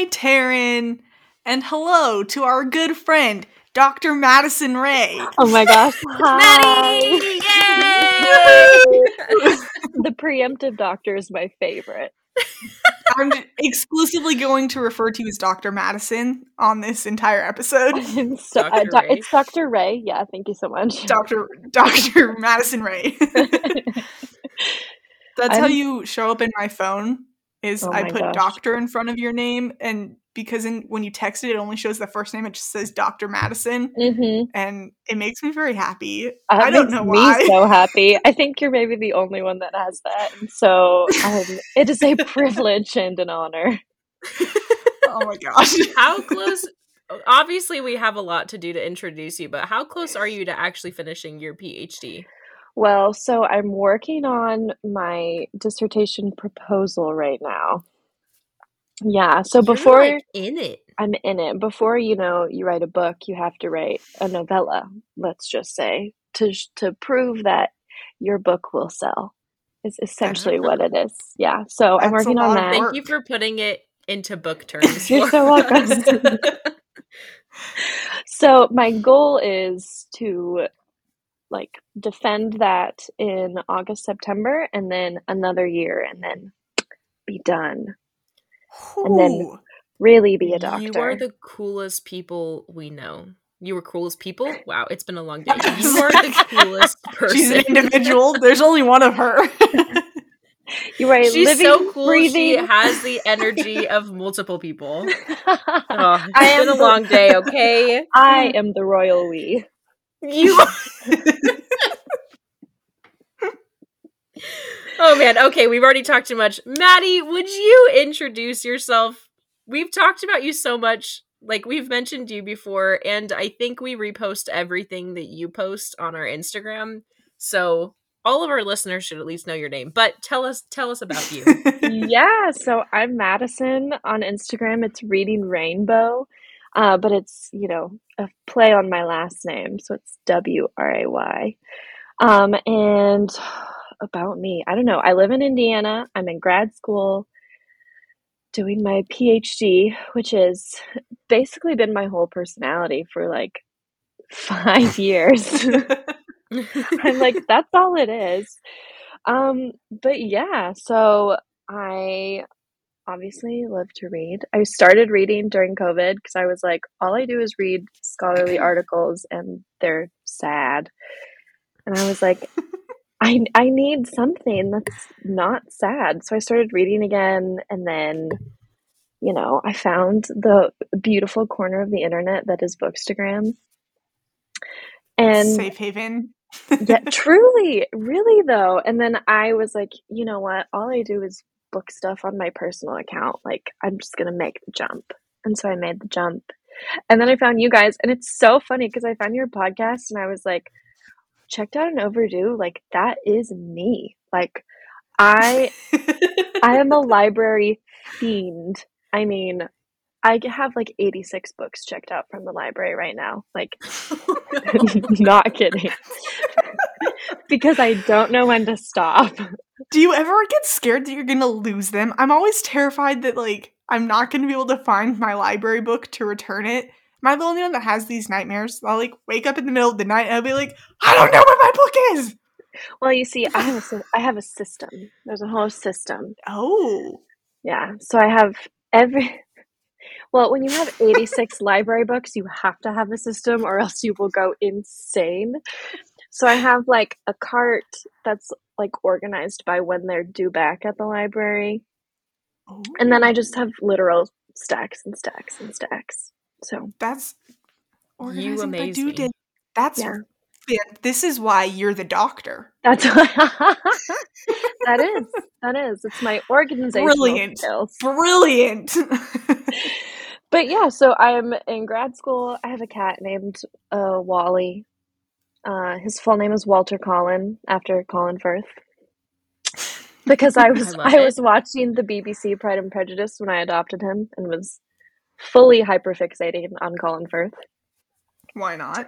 Hi, Taryn. And hello to our good friend, Dr. Madison Ray. Oh my gosh. Hi. Yay! the preemptive doctor is my favorite. I'm exclusively going to refer to you as Dr. Madison on this entire episode. so, uh, Dr. doc- Ray. it's Dr. Ray. Yeah, thank you so much. Dr. Dr. Madison Ray. That's how I'm- you show up in my phone. Is Oh I put gosh. doctor in front of your name, and because in, when you text it, it only shows the first name. It just says Dr. Madison, hmm and it makes me very happy. That I don't makes know me why. so happy. I think you're maybe the only one that has that. And so um, it is a privilege and an honor. oh my gosh! How close? Obviously, we have a lot to do to introduce you, but how close are you to actually finishing your PhD? Well, so I'm working on my dissertation proposal right now. Yeah, so You're, before like, in it. I'm in it. Before you know you write a book, you have to write a novella. Let's just say to to prove that your book will sell. Is essentially what ah. it is. Yeah. So I'm working on that. Thank you for putting it into book terms. You're so welcome. So my goal is to like defend that in August, September, and then another year, and then be done. And then Really be a doctor. You are the coolest people we know. You were coolest people? Wow, it's been a long day. You are the coolest person. She's an individual. There's only one of her. you are She's living, so cool. breathing. She has the energy of multiple people. Oh, it's I am been a the- long day, okay? I am the royal we. You Oh man, okay, we've already talked too much. Maddie, would you introduce yourself? We've talked about you so much. Like we've mentioned you before, and I think we repost everything that you post on our Instagram. So all of our listeners should at least know your name. But tell us tell us about you. yeah, so I'm Madison on Instagram. It's Reading Rainbow, uh, but it's you know a play on my last name, so it's W R A Y. Um, and about me, I don't know. I live in Indiana. I'm in grad school, doing my PhD, which has basically been my whole personality for like five years. I'm like, that's all it is. Um, but yeah, so I obviously love to read. I started reading during COVID because I was like, all I do is read scholarly articles and they're sad. And I was like, I I need something that's not sad. So I started reading again and then you know, I found the beautiful corner of the internet that is Bookstagram. And Safe haven. yeah, truly, really though. And then I was like, you know what? All I do is book stuff on my personal account. Like, I'm just gonna make the jump. And so I made the jump. And then I found you guys, and it's so funny because I found your podcast and I was like, checked out an overdue. Like, that is me. Like, I I am a library fiend. I mean, I have like 86 books checked out from the library right now. Like, not kidding. because I don't know when to stop. Do you ever get scared that you're gonna lose them? I'm always terrified that like I'm not gonna be able to find my library book to return it. Am I the only one that has these nightmares? I'll like wake up in the middle of the night and I'll be like, I don't know where my book is. Well, you see, I have a I have a system. There's a whole system. Oh, Yeah. So I have every Well, when you have 86 library books, you have to have a system or else you will go insane. So I have like a cart that's like organized by when they're due back at the library. And then I just have literal stacks and stacks and stacks. So that's organizing by amaze due me. date. That's Yeah. yeah, This is why you're the doctor. that's that is that is it's my organization. Brilliant. skills. Brilliant. But yeah, so I'm in grad school. I have a cat named uh, Wally. Uh, his full name is Walter Collin after Colin Firth. Because I was love I, was watching the BBC Pride and Prejudice when I adopted him and was fully hyperfixating on Colin Firth. why not?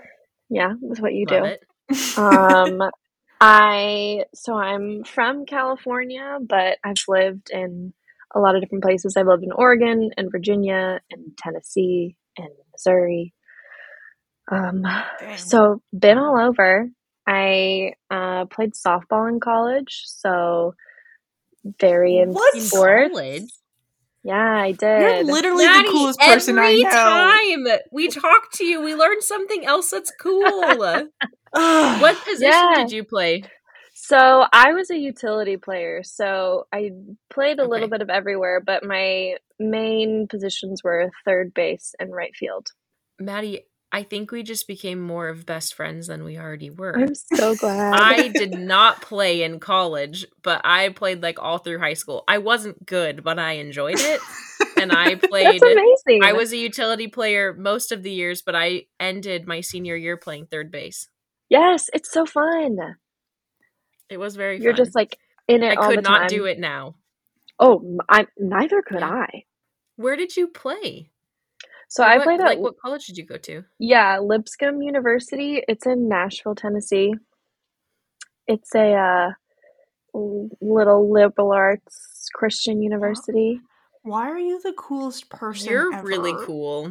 Yeah, that's what you Love do. um I so I'm from California, but I've lived in a lot of different places. I've lived in Oregon and Virginia and Tennessee and Missouri. Um, Dang. so been all over. I uh, played softball in college, so very in What? Sports. college? Yeah, I did. You're literally Maddie, the coolest person I every know. time we talk to you, we learn something else that's cool. What position Yeah. did you play? So I was a utility player, so I played a little bit of everywhere, but my main positions were third base and right field. Maddie, I think we just became more of best friends than we already were. I'm so glad. I did not play in college, but I played like all through high school. I wasn't good, but I enjoyed it. And I played That's amazing. I was a utility player most of the years, but I ended my senior year playing third base. yes, it's so fun. It was very You're fun. just like in it I could not do it now. Oh, I neither could Yeah. I. Where did you play? So Like, I played at like what college did you go to? yeah Lipscomb University. It's in Nashville, Tennessee. It's a uh, little liberal arts Christian university. Why are you the coolest person? You're ever? really cool.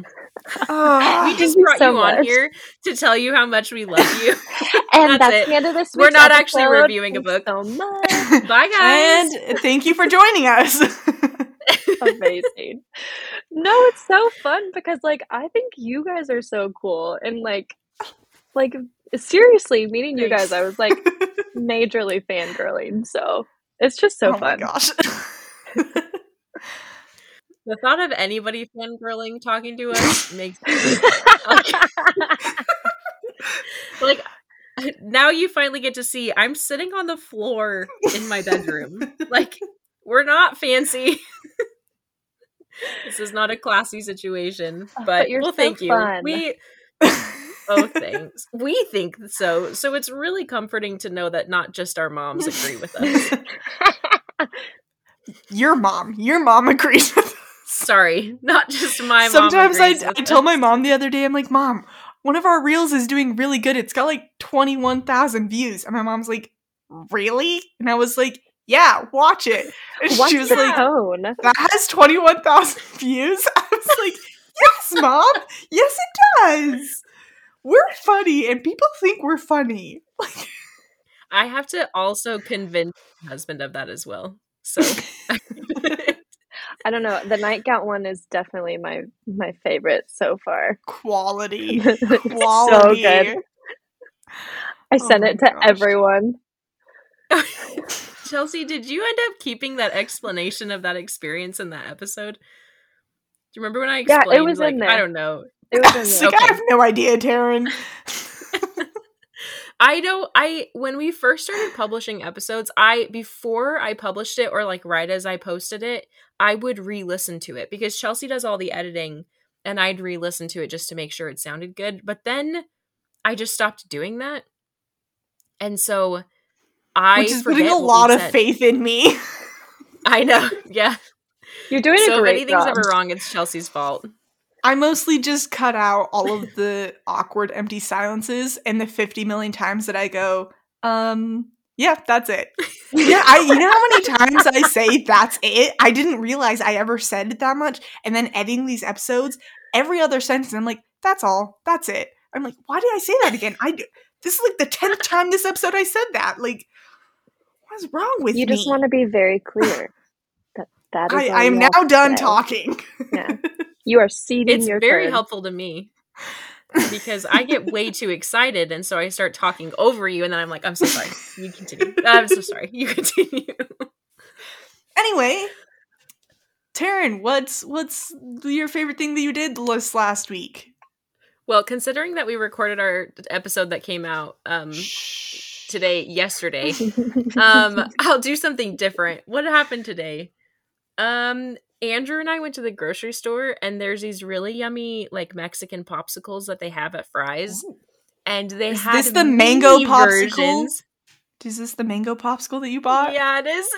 Ugh. we just you brought so you on much. here to tell you how much we love you. And That's that's, it. the end of this. We're week's not actually episode. reviewing a book. So much. Bye guys. and thank you for joining us. Amazing. No, it's so fun because like I think you guys are so cool and like like seriously meeting you guys I was like majorly fangirling. So it's just so oh my fun. gosh. the thought of anybody fangirling talking to us makes like now you finally get to see I'm sitting on the floor in my bedroom. like we're not fancy. this is not a classy situation, but, but you're well so thank you. We oh thanks. We think so. So it's really comforting to know that not just our moms agree with us. your mom. Your mom agrees with us. Sorry, not just my mom. Sometimes I, I told my mom the other day, I'm like, Mom, one of our reels is doing really good. It's got like 21,000 views. And my mom's like, Really? And I was like, Yeah, watch it. And What's she was like, tone? That has 21,000 views? I was like, Yes, Mom. Yes, it does. We're funny and people think we're funny. I have to also convince my husband of that as well. So I don't know. The nightgown one is definitely my my favorite so far. Quality. It's so good. I Oh sent my it to gosh. everyone. Chelsea, did you end up keeping that explanation of that experience in that episode? Do you remember when I explained? Yeah, it explained? was in like, there. I don't know. It was was in like, there. I have no idea, Taryn. I know I when we first started publishing episodes, I before I published it or like right as I posted it, I would re-listen to it because Chelsea does all the editing and I'd re-listen to it just to make sure it sounded good. But then I just stopped doing that. And so I Which is putting a lot of said. faith in me. I know. Yeah. You're doing a So if great anything's job. ever wrong, it's Chelsea's fault. I mostly just cut out all of the awkward empty silences and the 50 million times that I go, um, yeah, that's it. Yeah, I you know how many times I say that's it? I didn't realize I ever said it that much. And then editing these episodes, every other sentence, I'm like, that's all. That's it. I'm like, why did I say that again? I d- this is like the tenth time this episode I said that. Like, what is wrong with you me? just want to be very clear. That that is I, I am now done say. talking. Yeah. You are ceding It's your very turn. helpful to me because I get way too excited and so I start talking over you and then I'm like, I'm so sorry. You continue. I'm so sorry. You continue. Anyway, Taryn, what's what's your favorite thing that you did this last week? Well, considering that we recorded our episode that came out um today yesterday, um I'll do something different. What happened today? Um Andrew and I went to the grocery store and there's these really yummy like Mexican popsicles that they have at Fry's and they Is had this the mango mini popsicle? versions. Is this the mango popsicle that you bought? Yeah, it is.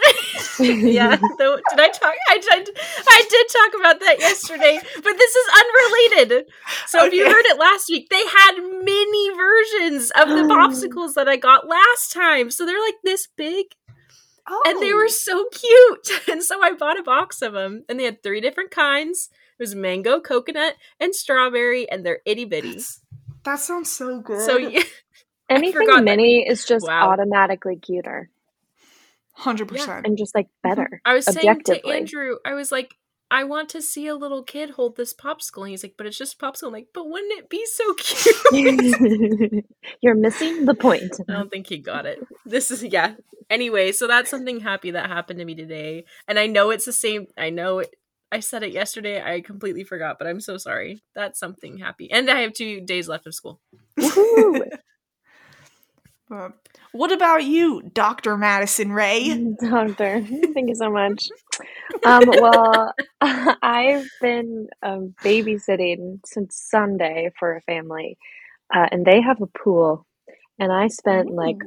yeah. Though, did I talk? I did. I did talk about that yesterday, but this is unrelated. So if you heard it last week, they had mini versions of the Oh. popsicles that I got last time. So they're like this big, and they Oh. were so cute. And so I bought a box of them, and they had three different kinds. It was mango, coconut, and strawberry, and they're itty bitty. That sounds so good. So yeah, Anything mini is just Wow. automatically cuter hundred percent. and just like mm-hmm. better. I was saying to Andrew, I was like, I want to see a little kid hold this popsicle. And he's like, but it's just popsicle. I'm like, but wouldn't it be so cute? You're missing the point. I don't think he got it. This is yeah. Anyway, so that's something happy that happened to me today, and I know it's the same. I know it. I said it yesterday. I completely forgot, but I'm so sorry. That's something happy, and I have two days left of school. But what about you, Doctor Madison Ray? Doctor, thank you so much. Um, well, I've been um, babysitting since Sunday for a family, uh, and they have a pool, and I spent like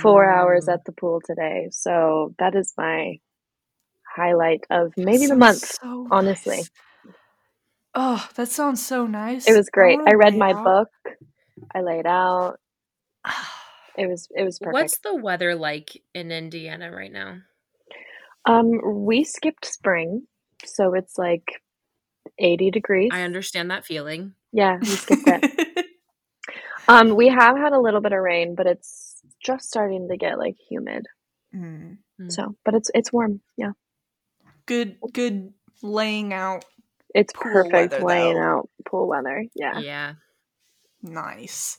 four hours at the pool today. So that is my highlight of maybe the month. so honestly. nice. Oh, that sounds so nice. It was great. wanna I read my out. book. I laid out. It was it was perfect. What's the weather like in Indiana right now? Um, we skipped spring, so it's like 80 degrees. I understand that feeling. Yeah, we skipped it. Um, we have had a little bit of rain, but it's just starting to get like humid. Mm. Mm. So, but it's it's warm. Yeah, Good, good laying out. it's Pool perfect weather, laying though. out pool weather. Yeah. Yeah. Nice.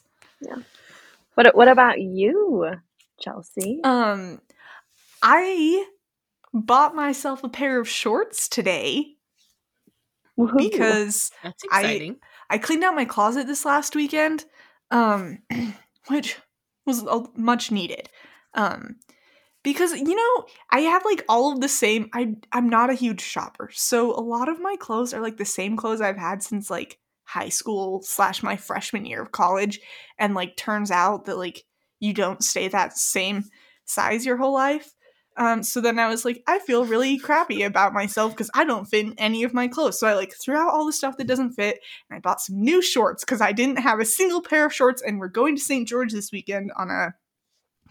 What what about you, Chelsea? Um, I bought myself a pair of shorts today Woohoo. because That's I- exciting. I cleaned out my closet this last weekend, um, which was much needed. Um, because you know I have like all of the same. I I'm not a huge shopper, so a lot of my clothes are like the same clothes I've had since like high school slash my freshman year of college, and like turns out that like you don't stay that same size your whole life. Um, so then I was like, I feel really crappy about myself because I don't fit in any of my clothes. So I like threw out all the stuff that doesn't fit, and I bought some new shorts because I didn't have a single pair of shorts. And we're going to St. George this weekend on a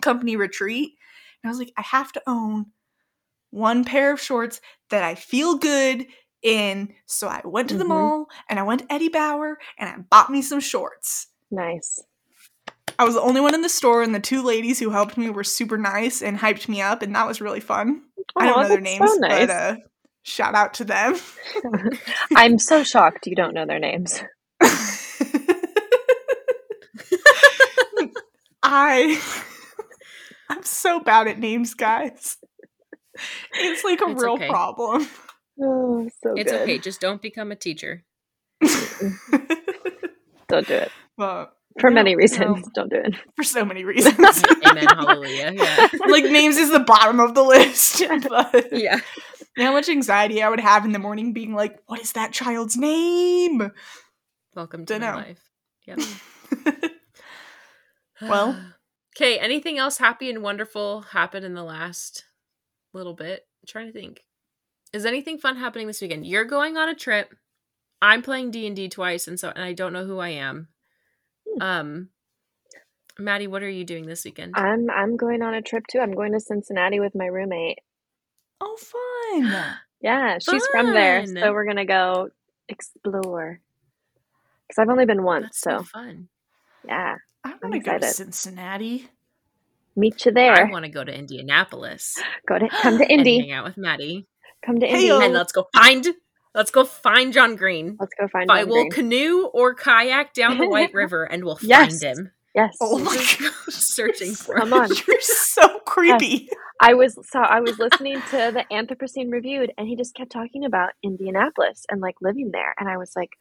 company retreat. And I was like, I have to own one pair of shorts that I feel good in. So I went to the Mhm. mall and I went to Eddie Bauer and I bought me some shorts. nice. I was the only one in the store, and the two ladies who helped me were super nice and hyped me up, and that was really fun. I don't know their names, so nice. but uh, shout out to them. I'm so shocked you don't know their names. I I'm so bad at names, guys. It's like a It's real okay. problem. Oh, so It's good. okay. Just don't become a teacher. Don't do it but for No, many reasons. no. Don't do it. for so many reasons. Amen. Hallelujah. Yeah. like names is the bottom of the list. but Yeah. you know how much anxiety I would have in the morning being like, what is that child's name? Welcome to Dunno. my life. Yep. Well. okay. Anything else happy and wonderful happened in the last little bit? I'm trying to think. Is anything fun happening this weekend? You're going on a trip. I'm playing D and D twice, and so and I don't know who I am. Hmm. Um, Maddie, what are you doing this weekend? I'm I'm going on a trip too. I'm going to Cincinnati with my roommate. oh, fun. Yeah, she's from there, so we're gonna go explore. Because I've only been once, That's so so fun. yeah, I I'm want to go to. Cincinnati. meet you there. I want to go to Indianapolis Go to come to and Indy. hang out with Maddie, Come to Indy. And let's go find. Let's go find John Green. Let's go find I John will Green. canoe or kayak down the White River, and we'll Yes. find him. Yes. Oh my just god. searching for Come him. on. You're so creepy. I was so I was listening to the Anthropocene reviewed, and he just kept talking about Indianapolis and like living there, and I was like,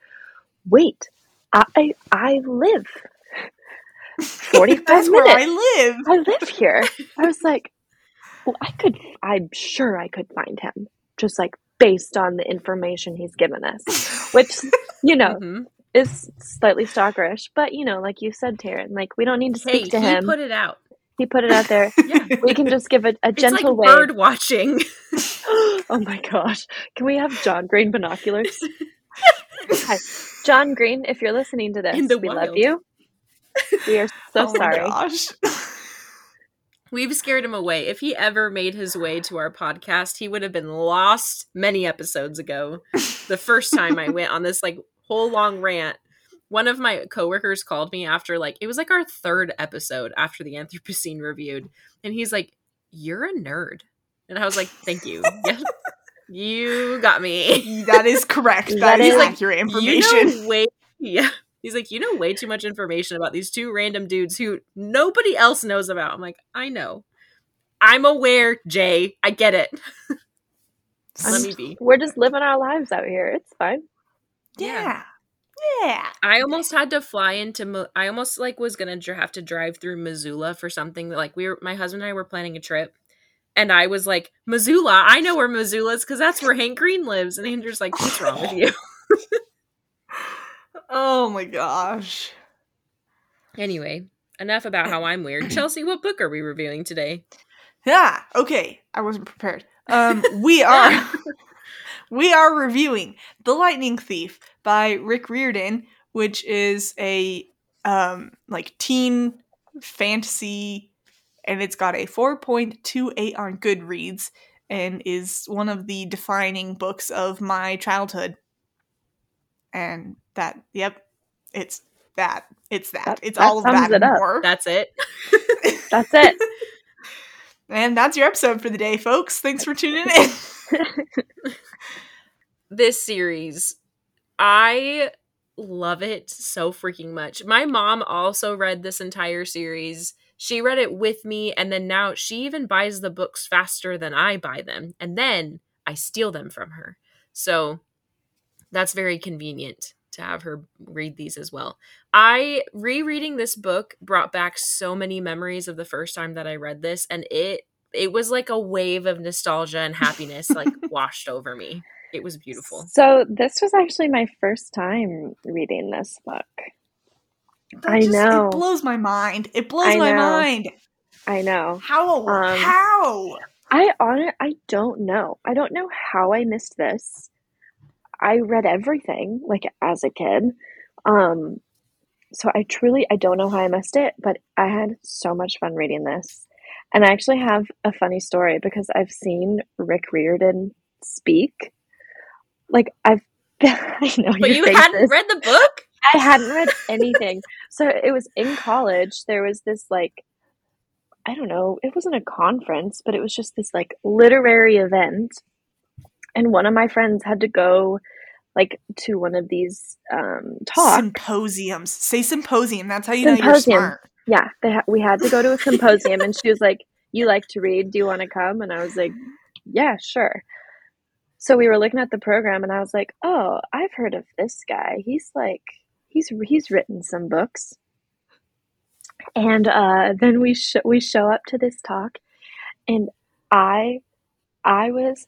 wait, I I live forty five That's minutes. where I live. I live here. I was like, well, I could, I'm sure I could find him just like based on the information he's given us, which, you know, Mhm. is slightly stalkerish. But, you know, like you said, Taryn, like we don't need to Hey, speak to he him. put it out. he put it out there. Yeah, We can just give it a it's like gentle bird watching. oh my gosh. Can we have John Green binoculars? Hi. John Green, if you're listening to this, we love you. We are so oh my sorry. Gosh. We've scared him away. If he ever made his way to our podcast, he would have been lost many episodes ago. The first time I went on this like whole long rant, one of my coworkers called me after like it was like our third episode after the Anthropocene reviewed, and he's like, "You're a nerd," and I was like, "Thank you." yeah, you got me. That is correct. That that is is- accurate information. You know way, yeah. He's like, you know way too much information about these two random dudes who nobody else knows about. I'm like, I know. I'm aware, Jay. I get it. Let me be. We're just living our lives out here. It's fine. yeah. Yeah. I almost had to fly into. I almost like was gonna have to drive through Missoula for something like we were. My husband and I were planning a trip, and I was like, Missoula. I know where Missoula is because that's where Hank Green lives. And Andrew's like, what's wrong with you? Oh my gosh. anyway, enough about how I'm weird. Chelsea, what book are we reviewing today? Yeah. Okay. I wasn't prepared. Um, we are we are reviewing The Lightning Thief by Rick Riordan, which is a um like teen fantasy and it's got a 4.28 on Goodreads and is one of the defining books of my childhood. And that yep, it's that. It's that. That- it's that all of sums that it and up. more. That's it. That's it. And that's your episode for the day, folks. Thanks for tuning in. this series i love it so freaking much my mom also read this entire series she read it with me and then now she even buys the books faster than i buy them and then i steal them from her so that's very convenient to have her read these as well i rereading this book brought back so many memories of the first time that i read this and it it was like a wave of nostalgia and happiness like washed over me it was beautiful. So this was actually my first time reading this book. That I know. It blows my mind. It blows I my know. mind. I know. How? Um, how? I on I don't know. I don't know how I missed this. I read everything like as a kid. Um so I truly I don't know how I missed it, but I had so much fun reading this. And I actually have a funny story because I've seen Rick Riordan speak. Like I've I know But you hadn't faces. read the book? I hadn't read anything. so it was in college. There was this like I don't know, it wasn't a conference, but it was just this like literary event. And one of my friends had to go like to one of these um talks. Symposiums. Say symposium. That's how you know you're Symposium. smart. yeah, they ha- we had to go to a symposium and she was like, "You like to read? Do you want to come?" And I was like, "Yeah, sure." So we were looking at the program and I was like, "Oh, I've heard of this guy. He's like he's he's written some books." And uh then we sh- we show up to this talk and I I was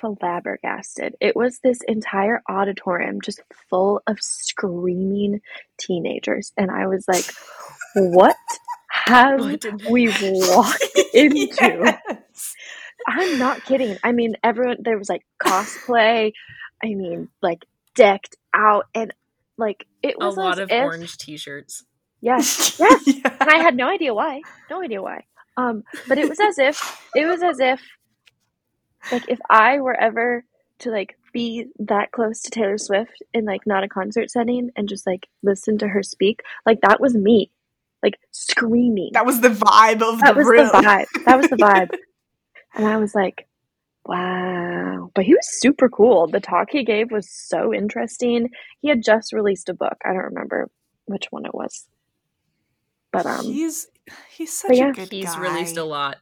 flabbergasted. It was this entire auditorium just full of screaming teenagers and I was like, "What have What we walked into?" Yes. I'm not kidding. I mean, everyone there was like cosplay. I mean, like decked out and like it was A lot of if, orange t-shirts. Yes, yes. Yeah. and I had no idea why. No idea why. Um, but it was as if it was as if like if I were ever to like be that close to Taylor Swift in like not a concert setting and just like listen to her speak, like that was me. Like screaming. That was the vibe of That the was room. the vibe. That was the vibe. and I was like, wow. But he was super cool. The talk he gave was so interesting. He had just released a book. I don't remember which one it was. But um he's he's such but yeah, a good He's guy. released a lot.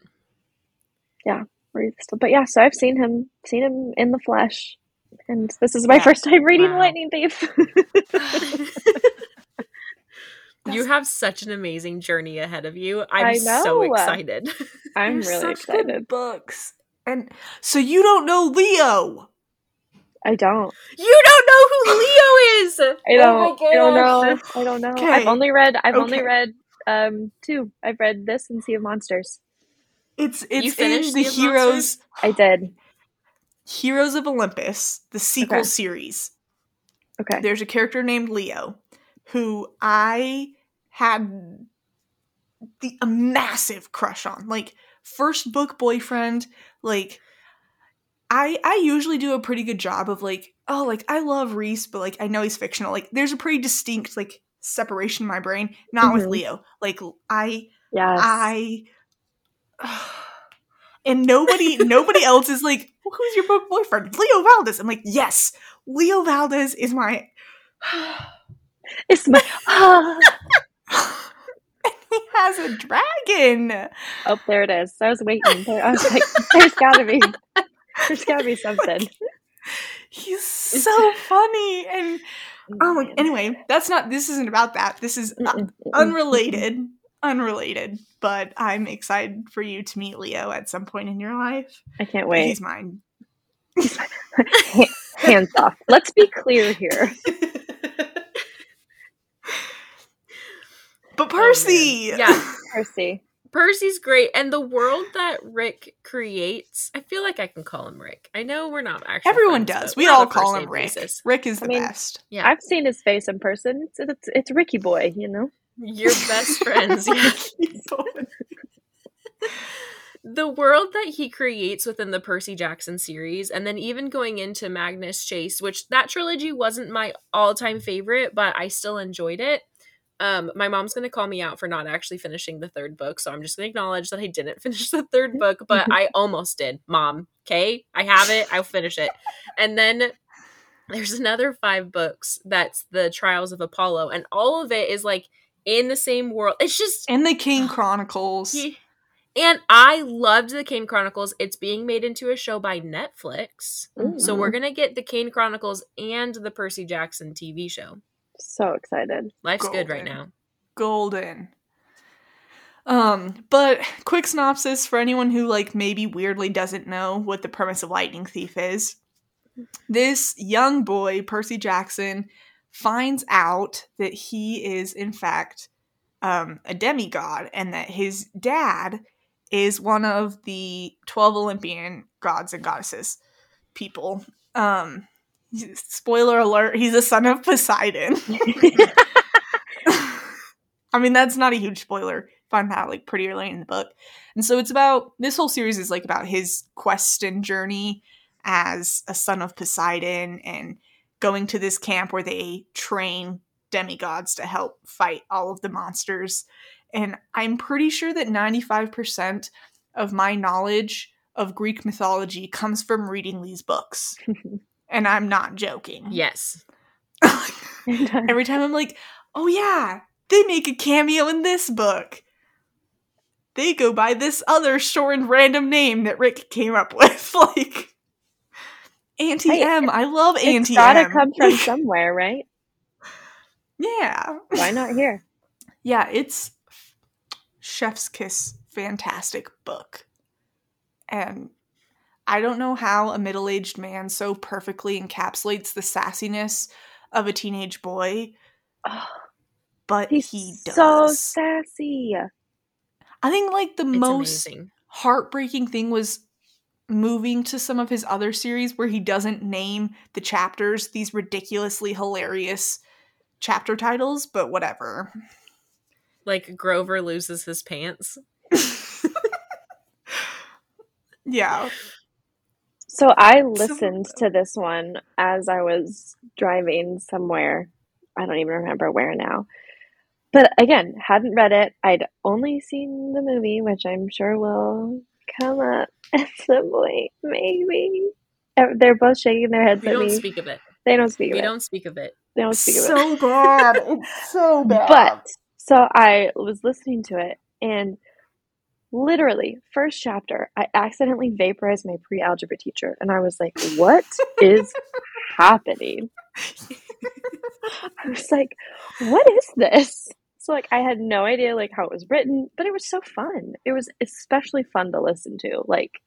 Released- but yeah, so I've seen him seen him in the flesh. And this is my Yeah. first time reading Wow. Lightning Thief. you have such an amazing journey ahead of you. I'm I so excited. I'm They're really such good excited. books. And so you don't know Leo. I don't. you don't know who Leo is. I don't. Oh I don't know. I don't know. Okay. I've only read. I've only read um two. I've read this and Sea of Monsters. It's it's in finished the Sea Heroes I did. Heroes of Olympus, the sequel Okay. series. Okay. There's a character named Leo who I had the a massive crush on. Like first book boyfriend, like I I usually do a pretty good job of like, oh, like I love Reese, but like I know he's fictional. Like there's a pretty distinct like separation in my brain. Not with Mhm. Leo. Like I Yes. I and nobody nobody else is like, well, who's your book boyfriend? Leo Valdez. I'm like, yes, Leo Valdez is my It's my. Ah. and he has a dragon. Oh, there it is. I was waiting. There, I was like, there's gotta be, there's gotta be something. He's so funny. And oh my anyway, that's not this isn't about that. This is uh, unrelated. Unrelated. But I'm excited for you to meet Leo at some point in your life. I can't wait. He's mine. Hands off. Let's be clear here. But Oh. Percy! Yeah. Percy. Percy's great, and the world that Rick creates. I feel like I can call him Rick. I know we're not actually. Everyone friends, does. We all call him Rick. basis. Rick is I the mean- best. Yeah, I've seen his face in person. It's, it's, it's Ricky Boy, you know? Your best friends. The world that he creates within the Percy Jackson series, and then even going into Magnus Chase, which that trilogy wasn't my all-time favorite, but I still enjoyed it. Um, my mom's gonna call me out for not actually finishing the third book, so I'm just gonna acknowledge that I didn't finish the third book, but I almost did. Mom, okay, I have it. I'll finish it, and then there's another five books that's the Trials of Apollo, and all of it is like in the same world. It's just in the Kane Chronicles. yeah. And I loved the Kane Chronicles. It's being made into a show by Netflix. Ooh, So we're going to get the Kane Chronicles and the Percy Jackson TV show. so excited. Life's good right now. golden. Um, but quick synopsis for anyone who like maybe weirdly doesn't know what the premise of Lightning Thief is. This young boy, Percy Jackson, finds out that he is in fact um, a demigod and that his dad is one of the 12 Olympian gods and goddesses people. Um, spoiler alert, he's a son of Poseidon. I mean, that's not a huge spoiler. Find that like pretty early in the book. And so it's about this whole series is like about his quest and journey as a son of Poseidon and going to this camp where they train demigods to help fight all of the monsters. And I'm pretty sure that 95% of my knowledge of Greek mythology comes from reading these books. and I'm not joking. Yes. Every time I'm like, oh yeah, they make a cameo in this book. They go by this other short and random name that Rick came up with. like Auntie Hey, M. I love it's Auntie gotta M. come from somewhere, right? yeah. Why not here? Yeah, it's Chef's Kiss fantastic book. And I don't know how a middle-aged man so perfectly encapsulates the sassiness of a teenage boy, but he's he does. so sassy. I think like the It's most amazing. heartbreaking thing was moving to some of his other series where he doesn't name the chapters these ridiculously hilarious chapter titles, but whatever. Like Grover loses his pants. Yeah. So I So- listened to this one as I was driving somewhere. I don't even remember where now. But again, hadn't read it. I'd only seen the movie, which I'm sure will come up at some point, maybe. They're both shaking their heads We at don't me. speak of it. They don't speak We of it. don't speak of it. They don't speak of it. so bad. It's so bad. But so I was listening to it and literally first chapter, I accidentally vaporized my pre-algebra teacher and I was like, "What is happening?" I was like, "What is this?" So like I had no idea like how it was written, but it was so fun. It was especially fun to listen to. Like,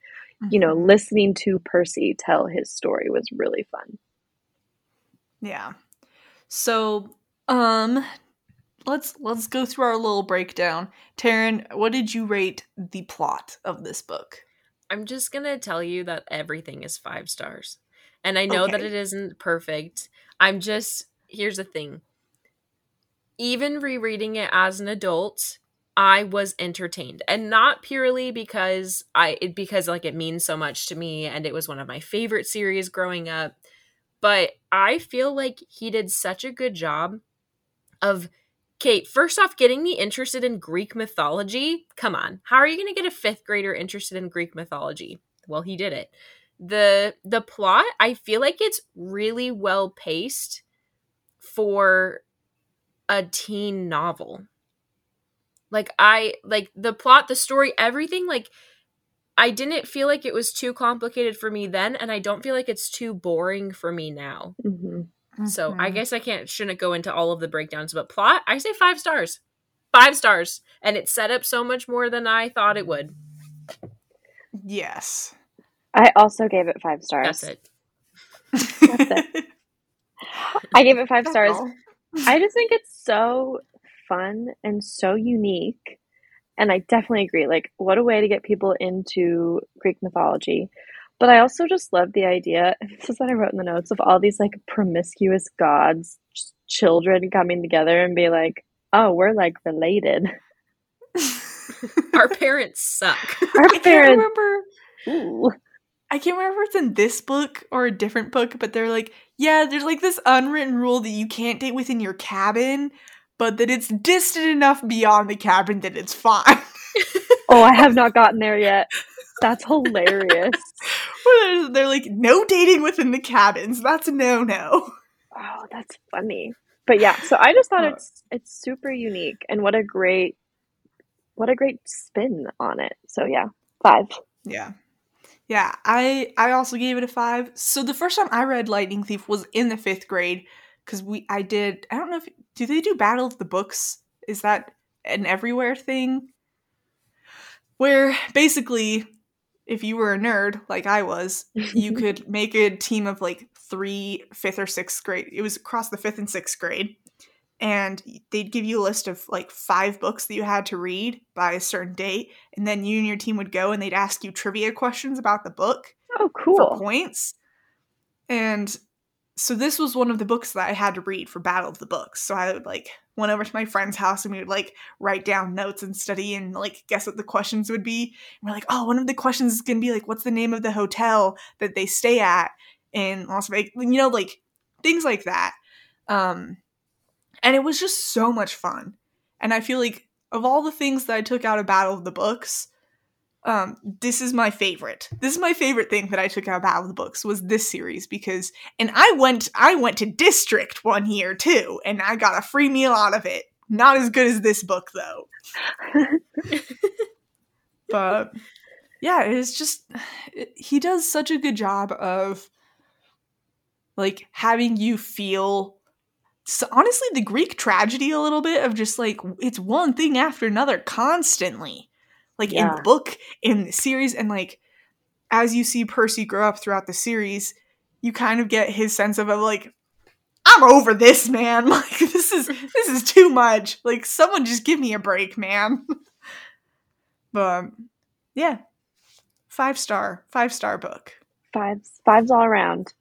you know, Mhm. listening to Percy tell his story was really fun. Yeah. So, um let's let's go through our little breakdown. Taryn, what did you rate the plot of this book? I'm just gonna tell you that everything is five stars. And I know that it isn't perfect. I'm just here's the thing. Even rereading it as an adult, I was entertained and not purely because I it, because like it means so much to me and it was one of my favorite series growing up but I feel like he did such a good job of Kate, first off, getting me interested in Greek mythology. Come on. How are you going to get a fifth grader interested in Greek mythology? Well, he did it. The the plot, I feel like it's really well paced for a teen novel. Like I like the plot, the story, everything like I didn't feel like it was too complicated for me then and I don't feel like it's too boring for me now. Mm-hmm. So I guess I can't shouldn't go into all of the breakdowns, but plot, I say five stars. Five stars. And it set up so much more than I thought it would. Yes. I also gave it five stars. That's it. it. I gave it five stars. I just think it's so fun and so unique. And I definitely agree. Like, what a way to get people into Greek mythology. But I also just love the idea, this is what I wrote in the notes, of all these like promiscuous gods, ch- children coming together and be like, oh, we're like related. Our parents suck. Our I can't remember. Ooh. I can't remember if it's in this book or a different book, but they're like, yeah, there's like this unwritten rule that you can't date within your cabin, but that it's distant enough beyond the cabin that it's fine. Oh, I have not gotten there yet. That's hilarious. They're, like, no dating within the cabins. That's a no no. Oh, that's funny. But yeah, so I just thought Uh. it's it's super unique and what a great what a great spin on it. So yeah, five. Yeah. Yeah, I I also gave it a five. So the first time I read Lightning Thief was in the fifth grade because we I did I don't know if do they do Battle of the Books? Is that an everywhere thing? Where basically, if you were a nerd like I was, you could make a team of like three fifth or sixth grade. It was across the fifth and sixth grade. And they'd give you a list of like five books that you had to read by a certain date. And then you and your team would go and they'd ask you trivia questions about the book Oh, for cool. points. And so this was one of the books that I had to read for Battle of the Books. So I would like went over to my friend's house and we would like write down notes and study and like guess what the questions would be. And we're like, oh, one of the questions is gonna be like, what's the name of the hotel that they stay at in Las Vegas? You know, like things like that. Um, and it was just so much fun. And I feel like of all the things that I took out of Battle of the Books, um, this is my favorite. This is my favorite thing that I took out of Battle of the Books was this series because, and I went, I went to District one year too, and I got a free meal out of it. Not as good as this book though, but yeah, it's just it, he does such a good job of like having you feel. So honestly, the Greek tragedy a little bit of just like it's one thing after another constantly. Like in the book in the series and like as you see percy grow up throughout the series you kind of get his sense of, of like i'm over this man. Like this is this is too much. Like someone just give me a break man. But um, yeah. Five star five star book. Fives fives all around.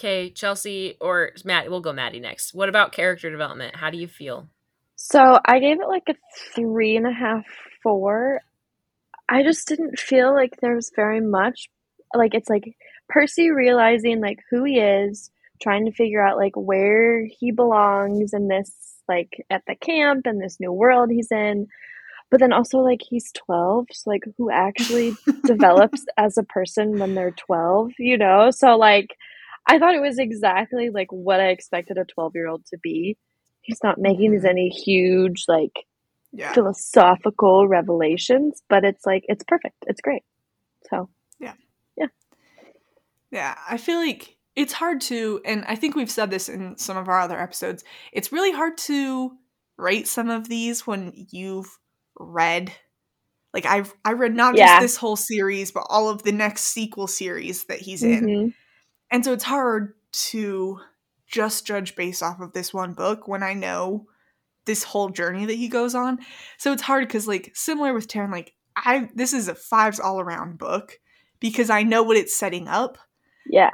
Okay, Chelsea or Matt, we'll go Maddie next. What about character development? How do you feel? So I gave it like a three and a half, four. I just didn't feel like there was very much. Like it's like Percy realizing like who he is, trying to figure out like where he belongs in this like at the camp and this new world he's in. But then also like he's 12, so like who actually develops as a person when they're 12, you know? So like I thought it was exactly like what I expected a 12-year-old to be. He's not making these any huge like yeah philosophical revelations, but it's like it's perfect. It's great. So Yeah, Yeah. Yeah. I feel like it's hard to, and I think we've said this in some of our other episodes, it's really hard to rate some of these when you've read. Like I've I read not Yeah. just this whole series, but all of the next sequel series that he's in. mhm. And so it's hard to just judge based off of this one book when I know this whole journey that he goes on. So it's hard because like similar with Taryn, like I this is a fives all around book because I know what it's setting up yeah.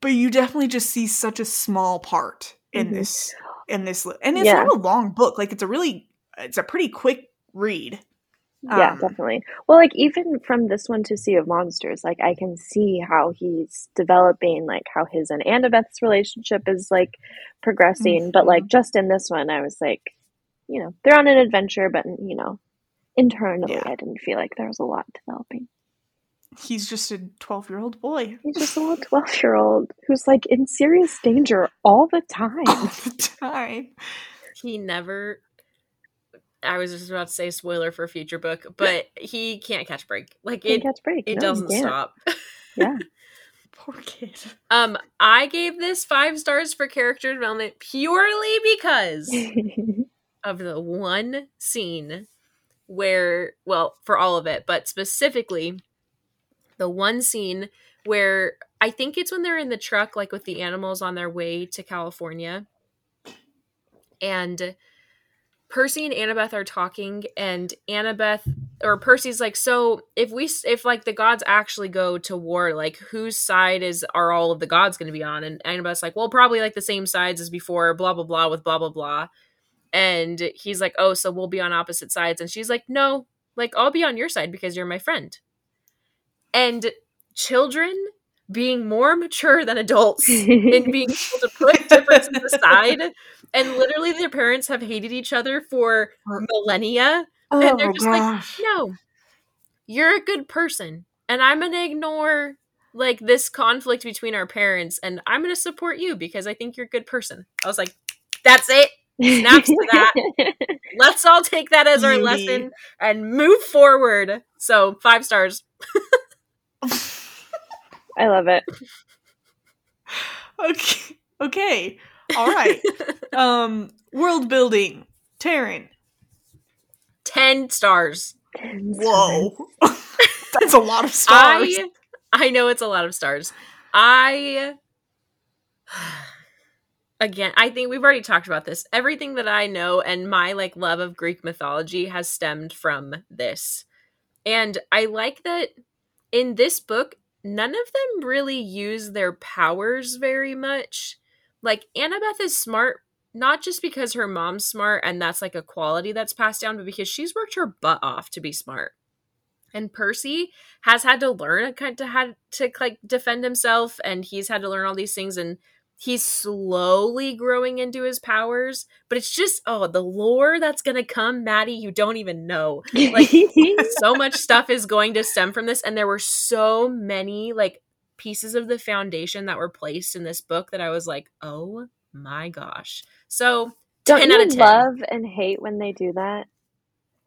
but you definitely just see such a small part in Mhm. this in this and it's Yeah. not a long book like it's a really it's a pretty quick read. Yeah, Um, definitely. Well, like even from this one to Sea of Monsters, like I can see how he's developing, like how his and Annabeth's relationship is like progressing. But like Mhm. just in this one, I was like, you know, they're on an adventure, but you know, internally, Yeah. I didn't feel like there was a lot developing. He's just a 12 year old boy. He's just a little twelve-year-old who's like in serious danger all the time. All the time. He never. I was just about to say spoiler for a future book, but he can't catch a break. Like Can't it, catch break. it No, doesn't stop. Yeah. Poor kid. Um, I gave this five stars for character development purely because of the one scene where, well, for all of it, but specifically the one scene where I think it's when they're in the truck, like with the animals on their way to California, and Percy and Annabeth are talking, and Annabeth or Percy's like, so if we if like the gods actually go to war, like whose side is are all of the gods going to be on? And Annabeth's like, well, probably like the same sides as before, blah blah blah with blah blah blah. And he's like, oh, so we'll be on opposite sides, and she's like, no, like I'll be on your side because you're my friend. And children being more mature than adults and being able to put differences aside and literally their parents have hated each other for millennia Oh, and they're oh, just like no you're a good person and i'm gonna ignore like this conflict between our parents and i'm gonna support you because i think you're a good person. I was like that's it. Snaps to that. let's all take that as our lesson and move forward. So five stars I love it. okay. Okay. All right. um, world building. Taryn. 10 stars Whoa. That's a lot of stars. I I know it's a lot of stars. I again, I think we've already talked about this. Everything that I know and my like love of Greek mythology has stemmed from this. And I like that in this book none of them really use their powers very much. Like Annabeth is smart not just because her mom's smart and that's like a quality that's passed down, but because she's worked her butt off to be smart. And Percy has had to learn kind to had to like defend himself and he's had to learn all these things and he's slowly growing into his powers but it's just oh the lore that's gonna come maddie you don't even know like so much stuff is going to stem from this and there were so many like pieces of the foundation that were placed in this book that i was like oh my gosh so Don't 10 you out of 10 love and hate when they do that?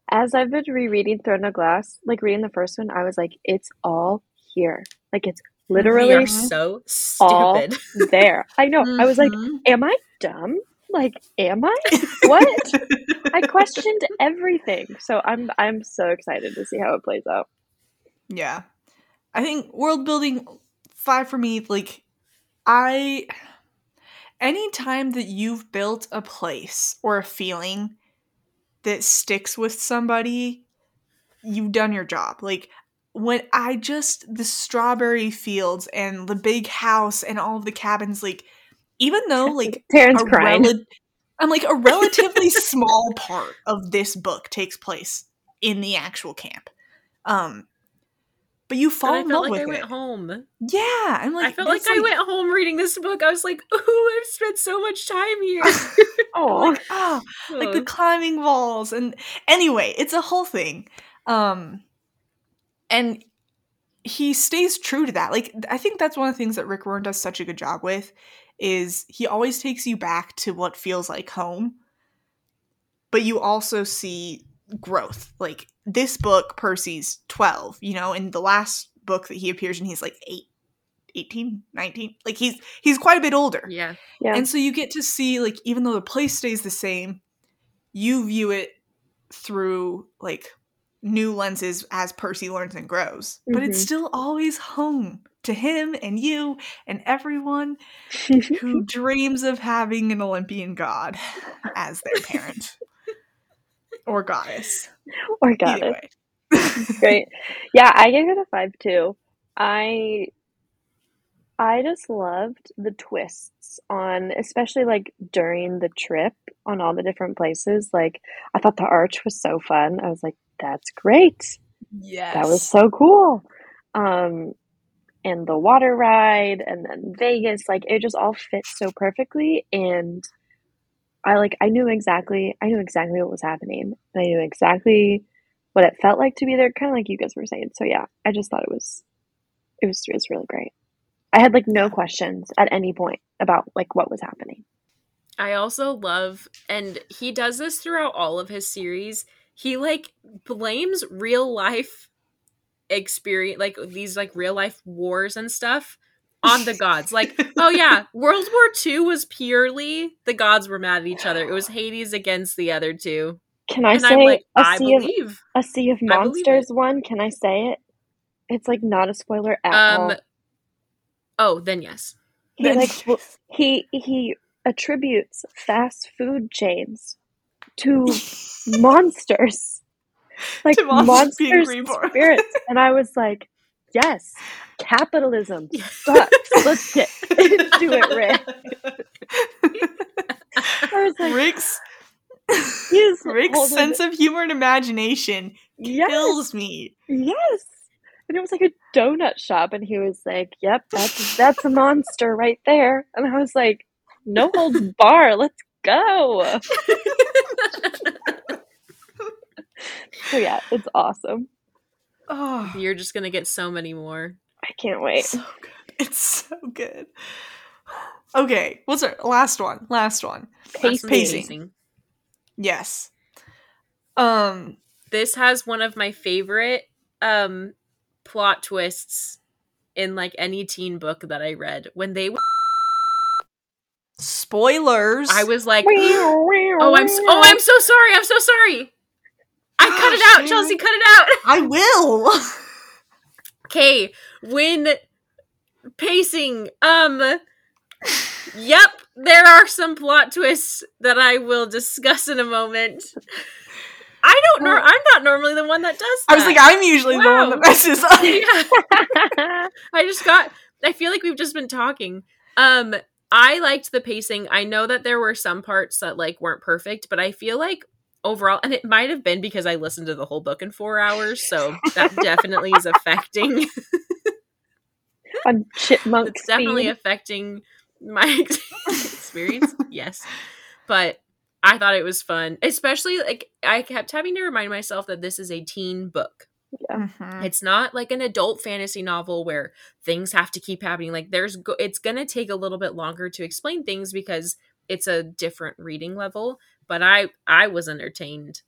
As I've been rereading Throne of Glass, like reading the first one, I was like, it's all here. Like it's literally so stupid there. I know. I was like, Mhm. am I dumb? Like, am I? What? I questioned everything. So I'm I'm so excited to see how it plays out. Yeah. I think world building five for me, like I anytime that you've built a place or a feeling that sticks with somebody, you've done your job. Like when I just the strawberry fields and the big house and all of the cabins, like even though like Taryn's a crying. rela- I'm like a relatively small part of this book takes place in the actual camp. Um but you fall and in felt love like i with went it. home Yeah, I'm like i felt like that's i went home reading this book i was like oh i've spent so much time here Oh, like, ah, like the climbing walls and anyway, it's a whole thing. Um and he stays true to that. Like I think that's one of the things that Rick Riordan does such a good job with is he always takes you back to what feels like home. But you also see growth. Like this book Percy's 12, you know, in the last book that he appears in he's like 8 18, 19. Like he's he's quite a bit older. yeah yeah. And so you get to see, like, even though the place stays the same, you view it through, like, new lenses as Percy learns and grows. But it's Mhm. still always home to him and you and everyone who dreams of having an Olympian god as their parent or goddess. or got Either it. way. Great. Yeah, I gave it a five too. I I just loved the twists on, especially like during the trip on all the different places. Like, I thought the arch was so fun. I was like, that's great. Yes. That was so cool. Um, and the water ride and then Vegas, like it just all fit so perfectly. And I like, I knew exactly, I knew exactly what was happening. And I knew exactly what it felt like to be there, kind of like you guys were saying. So yeah, I just thought it was, it was, it was really great. I had like no questions at any point about like what was happening. I also love, and he does this throughout all of his series. He like blames real life experience, like these like real life wars and stuff, on the gods. Like, oh yeah, World War II was purely the gods were mad at each other. It was Hades against the other two. Can I And say I'm like, a I sea of believe. a sea of monsters one? Can I say it? It's like not a spoiler at Um. all. Oh, then yes. He Then- like w- he he attributes fast food chains to monsters, like To monsters being monsters spirits, and I was like, yes, capitalism sucks. Let's get into it, Rick. I was like, Rick's Rick's holding- sense of humor and imagination yes, kills me. yes. And it was like a donut shop, and he was like, "Yep, that's that's a monster right there." And I was like, "No holds bar, let's go." So yeah, it's awesome. Oh, You're just gonna get so many more. I can't wait. so good. It's so good. Okay, what's our last one? Last one. Last one's Pacing. Yes. Um. This has one of my favorite um plot twists in like any teen book that I read. When they Spoilers. I was like, oh, "Oh, I'm s- oh, I'm so sorry. I'm so sorry." I cut it out. Shannon. Chelsea cut it out. I will. Okay, when pacing, um, yep, there are some plot twists that I will discuss in a moment. I don't know. Well- I'm not normally the one that does. I was like. I'm usually the one that messes up. yeah. I just got. I feel like we've just been talking. Um, I liked the pacing. I know that there were some parts that like weren't perfect, but I feel like overall, and it might have been because I listened to the whole book in four hours, so that definitely is affecting. on chipmunk it's definitely speed. affecting my experience. yes, but I thought it was fun, especially like I kept having to remind myself that this is a teen book. Mhm. It's not like an adult fantasy novel where things have to keep happening. Like there's go- it's going to take a little bit longer to explain things because it's a different reading level, but I I was entertained.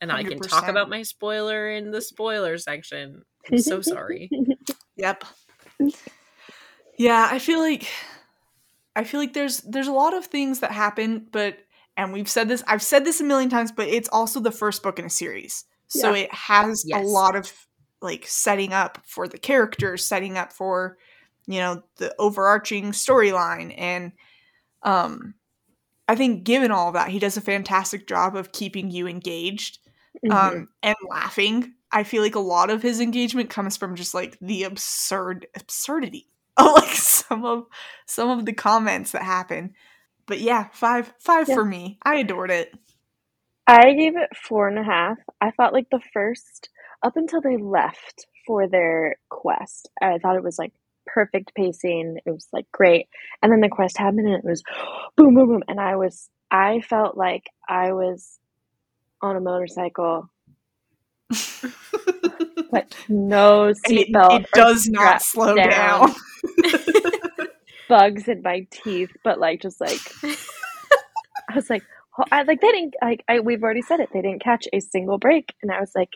And I can talk about my spoiler in the spoiler section. I'm so sorry. Yep. Yeah, I feel like I feel like there's there's a lot of things that happen, but and we've said this I've said this a million times, but it's also the first book in a series. So it has a lot of like setting up for the characters, setting up for you know the overarching storyline and um I think given all of that, he does a fantastic job of keeping you engaged Mhm. um and laughing. I feel like a lot of his engagement comes from just like the absurd absurdity of like some of some of the comments that happen. But yeah five five Yeah. for me. I adored it I gave it four and a half. I thought like the first up until they left for their quest, I thought it was like perfect pacing. It was like great. And then the quest happened and it was boom boom boom and I was I felt like I was on a motorcycle but no and it, seatbelt it does not slow down. down, bugs in my teeth, but like just like I was like, I like they didn't like I we've already said it. They didn't catch a single break, and I was like,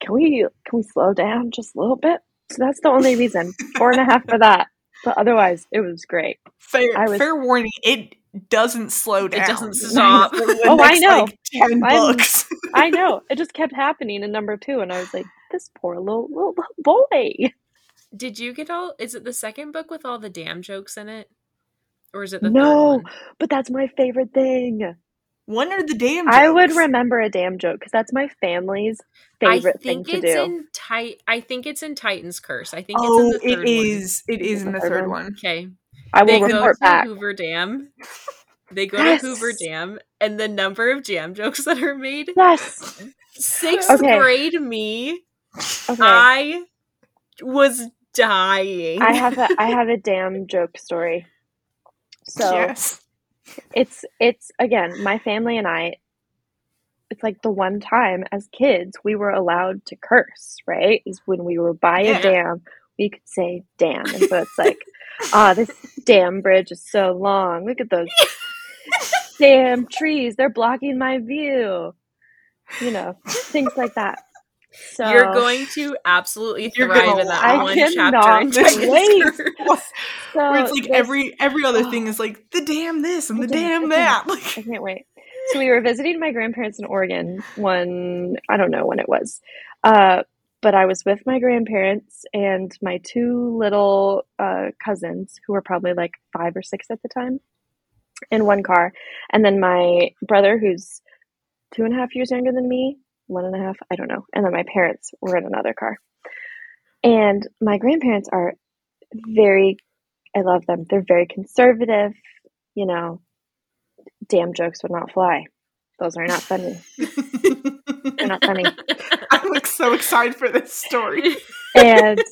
can we can we slow down just a little bit? So that's the only reason. Four and a half for that, but otherwise it was great. fair, I was- fair warning it doesn't slow down. It doesn't stop. For the Oh, I know. like, 10 I'm- books I know it just kept happening in number two, and I was like, this poor little little, little boy. Did you get all? Is it the second book with all the damn jokes in it, or is it the No, third one? but that's my favorite thing. When are the damn I would remember a damn joke because that's my family's favorite thing think to it's do. in Tit- I think it's in Titan's Curse. I think Oh, it's in oh, the third it is. It is in the Third third one. one. Okay. I They will go report to. Hoover Dam. They go Yes. to Hoover Dam, and the number of jam jokes that are made. Yes. Sixth Okay. grade me, Okay. I was dying. I have a I have a damn joke story. So yes. It's it's again my family and I. It's like the one time as kids we were allowed to curse. Right, is when we were by Yeah. a dam. We could say damn, and so it's like, ah, this damn bridge is so long. Look at those damn trees; they're blocking my view. You know, things like that. So You're going to absolutely thrive in that I one chapter in wait. So Where it's like every every other thing is like the damn this and the The damn- damn the damn- that. I Like can't wait. So we were visiting my grandparents in Oregon one, I don't know when it was. Uh, but I was with my grandparents and my two little uh, cousins, who were probably like five or six at the time, in one car. And then my brother, who's two and a half years younger than me, one and a half, I don't know. And then my parents were in another car. And my grandparents are very, I love them. They're very conservative, you know, damn jokes would not fly. Those are not funny. They're not funny. I'm like so excited for this story. And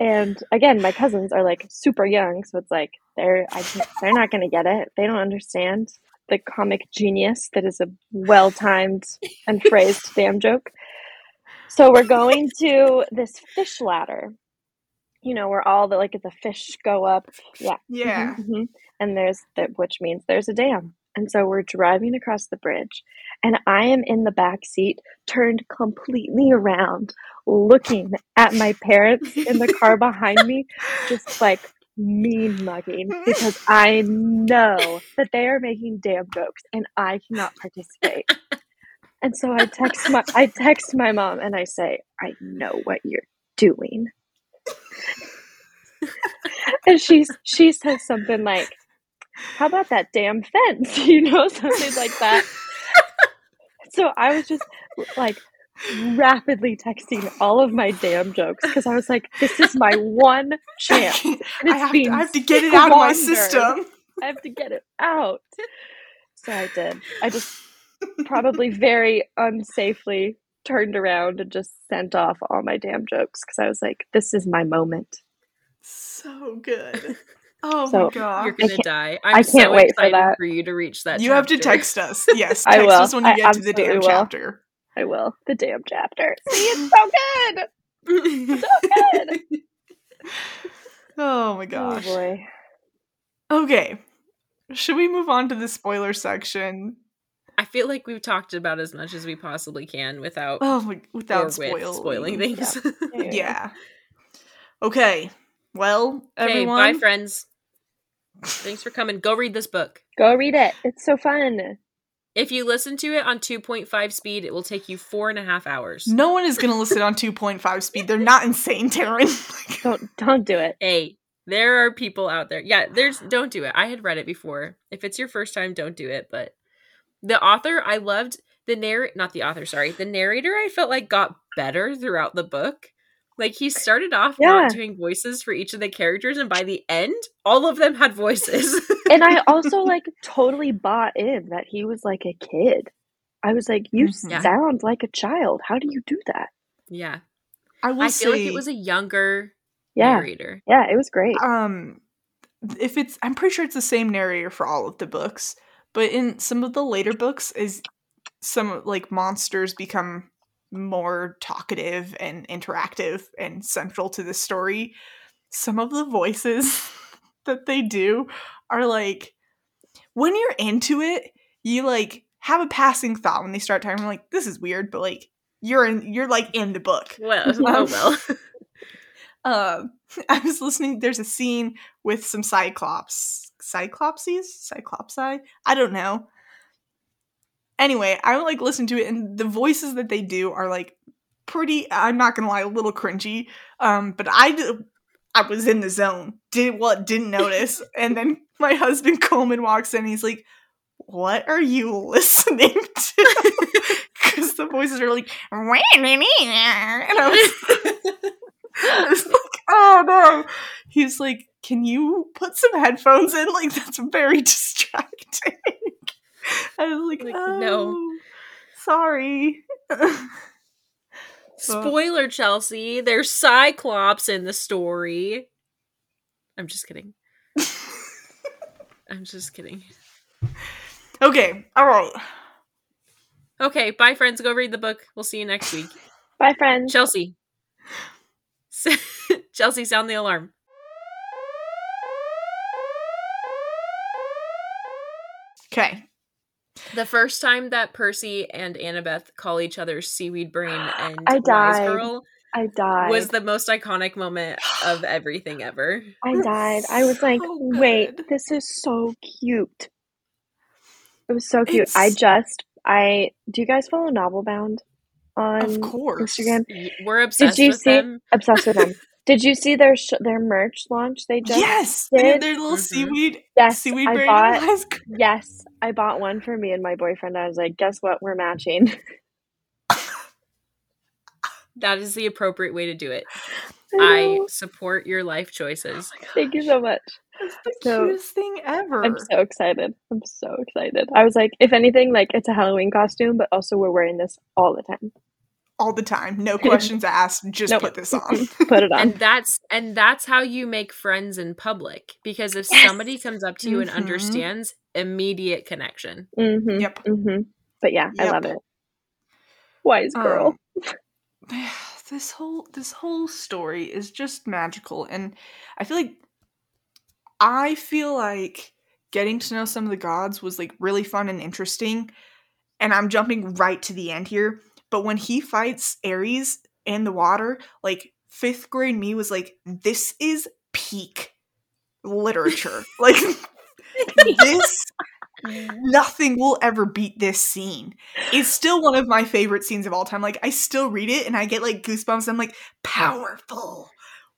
and again, my cousins are like super young, so it's like they're I they're not going to get it. They don't understand the comic genius that is a well timed and phrased damn joke. So we're going to this fish ladder. You know, where all the like the fish go up. Yeah. Yeah. Mhm, mhm. And there's that, which means there's a dam. And so we're driving across the bridge, and I am in the back seat, turned completely around, looking at my parents in the car behind me, just like mean mugging because I know that they are making damn jokes and I cannot participate. And so I text my I text my mom and I say, I know what you're doing. and she's she says something like, How about that damn fence? You know, something like that. so I was just like rapidly texting all of my damn jokes because I was like, this is my one chance. And I it's have, to, I have to get it out of my system. I have to get it out. So I did. I just probably very unsafely turned around and just sent off all my damn jokes because I was like, this is my moment. So good. Oh So, my god. You're gonna can't- die. I I'm can't so wait for that. for you to reach that. You have to text us. Yes, I text will. us when you I get to the damn absolutely will. chapter. I will. The damn chapter. See, it's so good. So good. Oh my oh, gosh. Oh boy. Okay. Should we move on to the spoiler section? I feel like we've talked about as much as we possibly can without Oh my, without with spoiling. spoiling things. Yeah. Okay. Well, okay, everyone. bye friends. Thanks for coming. Go read this book. Go read it. It's so fun. If you listen to it on 2.5 speed, it will take you four and a half hours. No one is going to listen on 2.5 speed. They're not insane, Taryn. Like, Don't don't do it. Hey, there are people out there. Yeah, there's don't do it. I had read it before. If it's your first time, don't do it. But the author, I loved the narr not the author, sorry. The narrator I felt like got better throughout the book. Like he started off Yeah. not doing voices for each of the characters, and by the end, all of them had voices. And I also like totally bought in that he was like a kid. I was like, you Mhm. Yeah. sound like a child. How do you do that? yeah. I will I say, feel like it was a younger Yeah. narrator. Yeah, it was great. um, if it's, I'm pretty sure it's the same narrator for all of the books, but in some of the later books, is some like monsters become more talkative and interactive and central to the story. Some of the voices that they do are like when you're into it, you like have a passing thought when they start talking like this is weird, but like you're in you're like in the book. Well, oh Um, well. um, I was listening. There's a scene with some cyclops, cyclopses, cyclopsi. I don't know. Anyway, I would like listen to it, and the voices that they do are like pretty. I'm not gonna lie, a little cringy. Um, but I was in the zone. Did what? Didn't notice. and then my husband Coleman walks in. and He's like, what are you listening to? Because the voices are like, and I was, I was like, oh no. He's like, can you put some headphones in? Like, that's very distracting. I was like, Like, oh, no. sorry. Spoiler, Chelsea. There's Cyclops in the story. I'm just kidding. I'm just kidding. okay, all right. Okay, bye, friends. Go read the book. We'll see you next week. Bye, friends. Chelsea. Chelsea, sound the alarm. Okay. The first time that Percy and Annabeth call each other Seaweed Brain and I Wise died. Girl I died. was the most iconic moment of everything ever. I died. I was like, So wait, good. this is so cute. It was so cute. I just, I, do you guys follow Novel Bound on Of course. Instagram? We're obsessed Did you with see- them. Obsessed with them. Did you see their sh- their merch launch? They just yes, they did- have their little Mhm. seaweed yes, seaweed I brain bought eyes. yes, I bought one for me and my boyfriend. I was like, guess what? We're matching. That is the appropriate way to do it. I I support your life choices. Thank you so much. That's the So- cutest thing ever. I'm so excited. I'm so excited. I was like, if anything, like it's a Halloween costume, but also we're wearing this all the time. All the time, no questions asked. Just Nope. put this on. Put it on. And that's and that's how you make friends in public because if Yes! somebody comes up to you and Mhm. understands, immediate connection. Mm-hmm. Yep. Mm-hmm. But yeah, I love it. Wise girl. Um, this whole this whole story is just magical, and I feel like I feel like getting to know some of the gods was like really fun and interesting. And I'm jumping right to the end here, but when he fights Ares in the water, like fifth grade me was like, "This is peak literature." like this nothing will ever beat this scene. It's still one of my favorite scenes of all time. Like I still read it and I get like goosebumps. I'm like, powerful.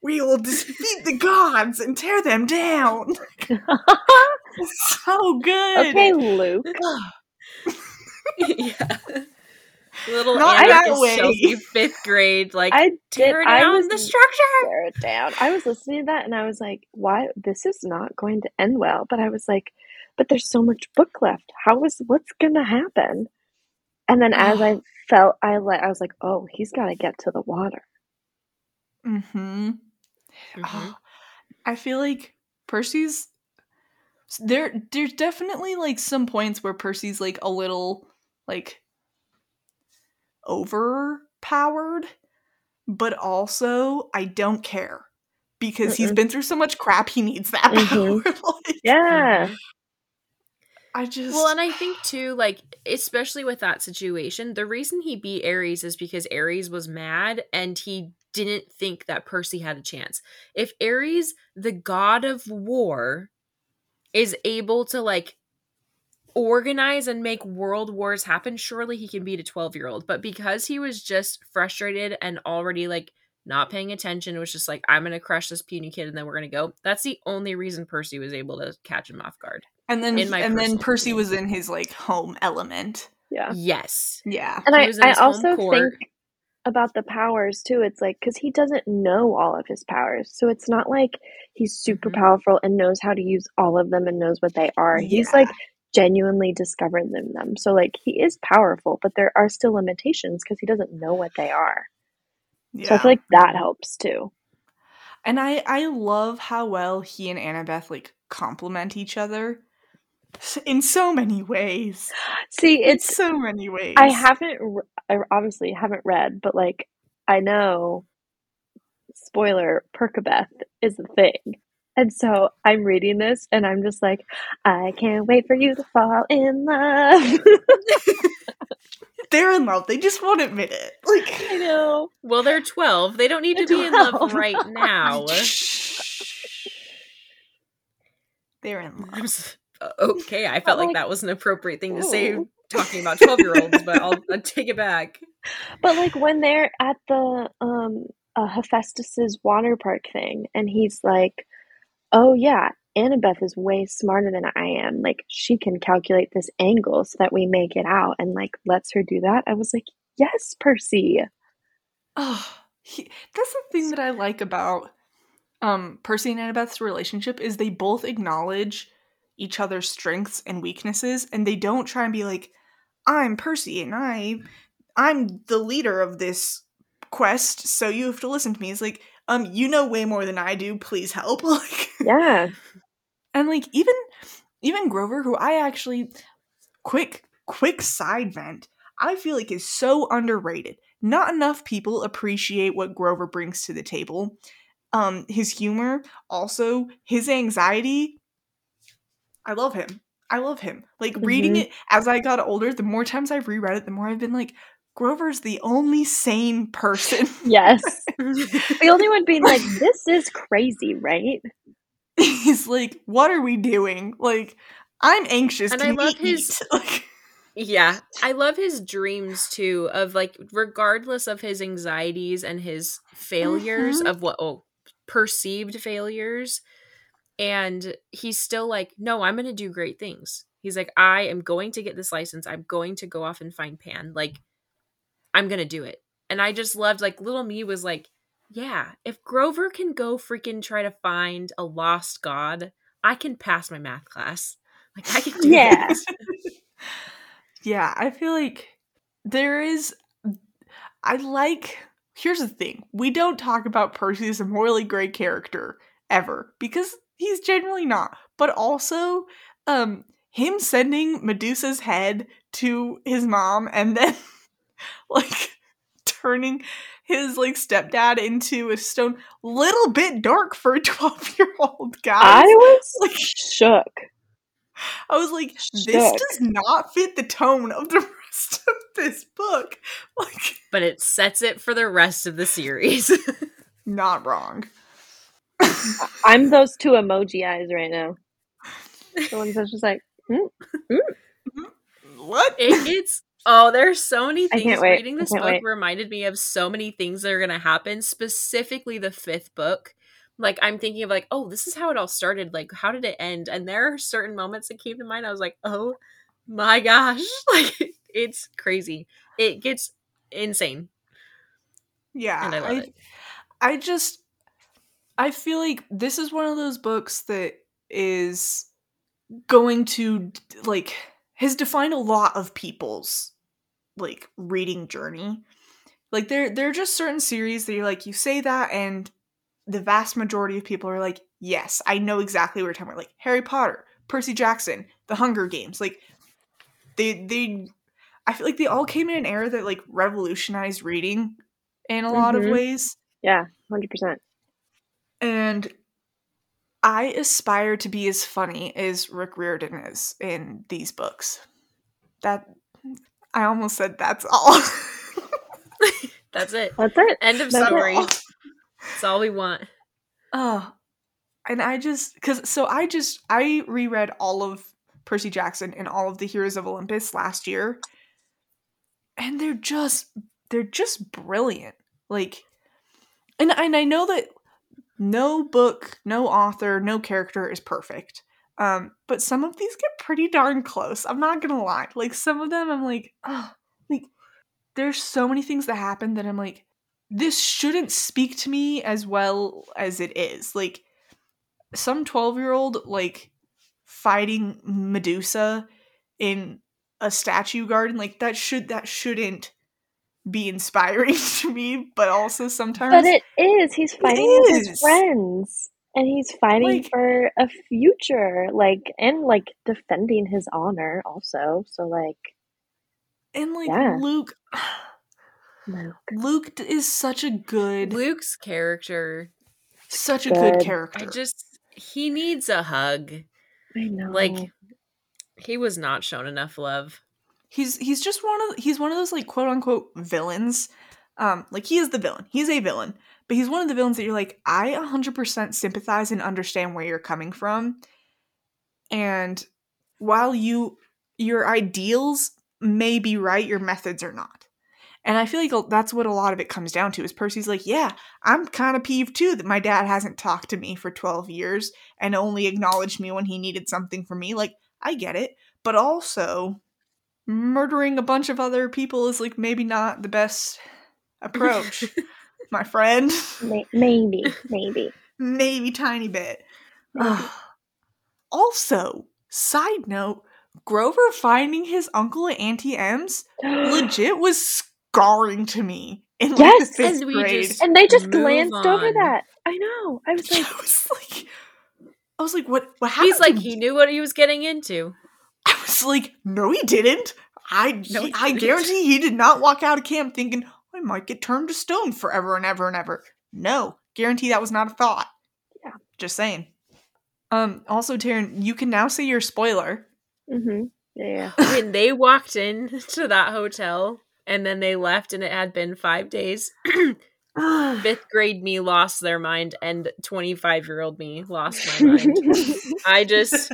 We will defeat the gods and tear them down. So good. okay, Luke. yeah. Little Not that anarchist way. Chelsea, fifth grade, like I did. tear I down was the structure. tear it down. I was listening to that and I was like, why? This is not going to end well. But I was like, but there's so much book left. How is what's going to happen? And then as I felt, I let, I was like, oh, he's got to get to the water. Mm-hmm. Mhm. Oh, I feel like Percy's there there's definitely like some points where Percy's like a little like overpowered, but also I don't care because he's Mm-mm. been through so much crap he needs that Mhm. power. like, Yeah. I just Well, and I think too, like, especially with that situation, the reason he beat Ares is because Ares was mad and he didn't think that Percy had a chance. If Ares, the god of war, is able to like organize and make world wars happen, surely he can beat a 12 year old. But because he was just frustrated and already like not paying attention, was just like, I'm gonna crush this puny kid and then we're gonna go. That's the only reason Percy was able to catch him off guard. and then in my and then Percy opinion. was in his like home element. Yeah. Yes. Yeah. And I, I also court. think about the powers too. It's like, because he doesn't know all of his powers. So it's not like he's super Mhm. powerful and knows how to use all of them and knows what they are. He's like genuinely discovered them, them. So, like, he is powerful, but there are still limitations because he doesn't know what they are. Yeah. So I feel like that helps too. And I I love how well he and Annabeth like complement each other in so many ways. See, In it's so many ways. I haven't, I obviously haven't read, but like, I know, spoiler, Percabeth is a thing. And so I'm reading this and I'm just like, I can't wait for you to fall in love. They're in love. They just won't admit it. Like I know. Well, they're 12. They don't need to They're be in love right now. They're in love. I'm s- uh, okay, I felt like, like, that was an appropriate thing to say talking about 12 year olds, but I'll, I'll take it back. But like when they're at the um uh, Hephaestus's water park thing and he's like, "Oh yeah, Annabeth is way smarter than I am. Like, she can calculate this angle so that we make it out and like lets her do that. I was like, yes, Percy. Oh, he, that's the thing that I like about um Percy and Annabeth's relationship is they both acknowledge each other's strengths and weaknesses and they don't try and be like I'm Percy and I I'm the leader of this quest so you have to listen to me. It's like um you know way more than I do, please help. like Yeah. and like even even Grover who I actually quick quick side vent I feel like is so underrated. Not enough people appreciate what Grover brings to the table. Um his humor, also his anxiety. I love him. I love him. Like reading Mhm. it as I got older, the more times I've reread it, the more I've been like Grover's the only sane person. Yes. the only one being like, this is crazy, right? He's like, "What are we doing?" Like, I'm anxious. And Can I we love his- Like, Yeah, I love his dreams too of like regardless of his anxieties and his failures Mhm. of what oh perceived failures and he's still like no, I'm going to do great things. He's like I am going to get this license. I'm going to go off and find Pan. Like I'm going to do it. And I just loved like little me was like yeah, if Grover can go freaking try to find a lost god, I can pass my math class. Like I can do Yeah. yeah, I feel like there is. I like. Here's the thing: we don't talk about Percy as a morally great character ever because he's generally not. But also, um, him sending Medusa's head to his mom and then like turning his like stepdad into a stone little bit dark for a 12 year old guy I was like shook. I was like, this does not fit the tone of the rest of this book. Like, but it sets it for the rest of the series. not wrong. I'm those two emoji eyes right now. The ones that's just like, hmm? What? it gets oh, there's so many things. Reading this book wait. reminded me of so many things that are gonna happen, specifically the fifth book. Like I'm thinking of like, oh, this is how it all started. Like, how did it end? And there are certain moments that came to mind. I was like, oh my gosh. Like it's crazy. It gets insane. yeah. And I love I, it. I just, I feel like this is one of those books that is going to, like, has defined a lot of people's, like, reading journey. Like, there, there are just certain series that you're like, you say that, and the vast majority of people are like, yes, I know exactly what you're talking about. Like, Harry Potter, Percy Jackson, The Hunger Games. Like, they, they, I feel like they all came in an era that, like, revolutionized reading in a lot of Mhm. ways. Yeah, 100%. And I aspire to be as funny as Rick Riordan is in these books. That I almost said that's all. That's it. That's it. End of That's it. story. That's all we want. Oh, and I just because so I just I reread all of Percy Jackson and all of the Heroes of Olympus last year, and they're just they're just brilliant. Like, and and I know that no book, no author, no character is perfect. Um, but some of these get pretty darn close. I'm not gonna lie. Like some of them, I'm like, oh, like there's so many things that happen that I'm like, this shouldn't speak to me as well as it is. Like some 12 year old like fighting Medusa in a statue garden, like that should that shouldn't be inspiring to me, but also sometimes But it is. He's fighting with is. his friends. And he's fighting Like- for a future. Like, and like defending his honor also. So, like, and like Yeah. Luke Luke. Luke is such a good Luke's character, such a good Good. character. I just he needs a hug. I know. Like he was not shown enough love. he's he's just one of he's one of those like quote unquote villains um like he is the villain he's a villain but he's one of the villains that you're like i 100% sympathize and understand where you're coming from and while you your ideals may be right your methods are not And I feel like that's what a lot of it comes down to is Percy's like, yeah, I'm kind of peeved too that my dad hasn't talked to me for 12 years and only acknowledged me when he needed something from me. Like, I get it. But also, murdering a bunch of other people is like maybe not the best approach, my friend. Maybe, maybe. maybe tiny bit. also, side note, Grover finding his uncle at Auntie M's legit was scarring to me in like Yes! the fifth And we grade. just- And they just Move glanced over that. I know. I was like, I was like, I was like, what? What happened? He's like he knew what he was getting into. I was like, no, he didn't. I No, he- he I didn't. guarantee he did not walk out of camp thinking I might get turned to stone forever and ever and ever. No, guarantee that was not a thought. Yeah. just saying. Um. Also, Taryn, you can now see your spoiler. mm-hmm. Yeah. when they walked in to that hotel and then they left and it had been five days fifth grade me lost their mind and 25 year old me lost my mind i just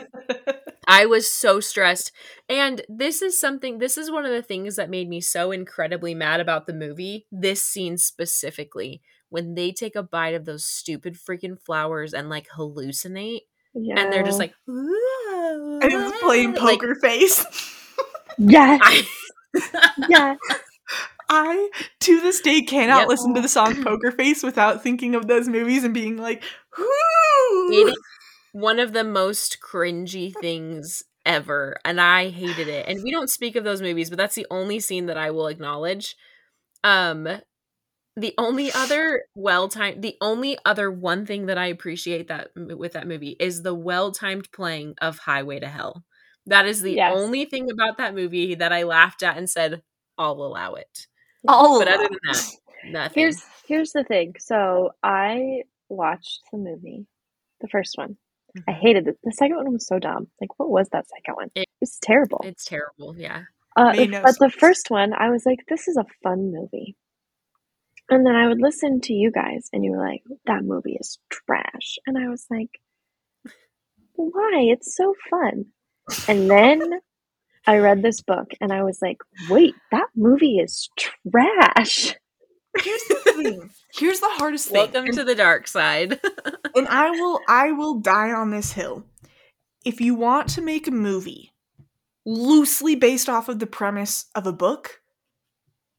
i was so stressed and this is something this is one of the things that made me so incredibly mad about the movie this scene specifically when they take a bite of those stupid freaking flowers and like hallucinate yeah. and they're just like and it was playing like, poker face. yes, I, yes. I to this day cannot Yep. listen to the song Poker Face without thinking of those movies and being like, It "Whoo!" is one of the most cringy things ever, and I hated it. And we don't speak of those movies, but that's the only scene that I will acknowledge. Um, the only other well timed, the only other one thing that I appreciate that with that movie is the well timed playing of Highway to Hell. That is the Yes. only thing about that movie that I laughed at and said, "I'll allow it." All But other than that, nothing. Here's here's the thing. So I watched the movie, the first one. I hated it. The second one was so dumb. Like, what was that second one? It- It was terrible. it's terrible. Yeah. Uh, Made no but the first one, I was like, this is a fun movie. And then I would listen to you guys, and you were like, that movie is trash. And I was like, why? It's so fun. And then I read this book, and I was like, wait, that movie is trash. Here's the thing. Here's the hardest thing. Welcome and, to the dark side. and I will I will die on this hill. If you want to make a movie loosely based off of the premise of a book,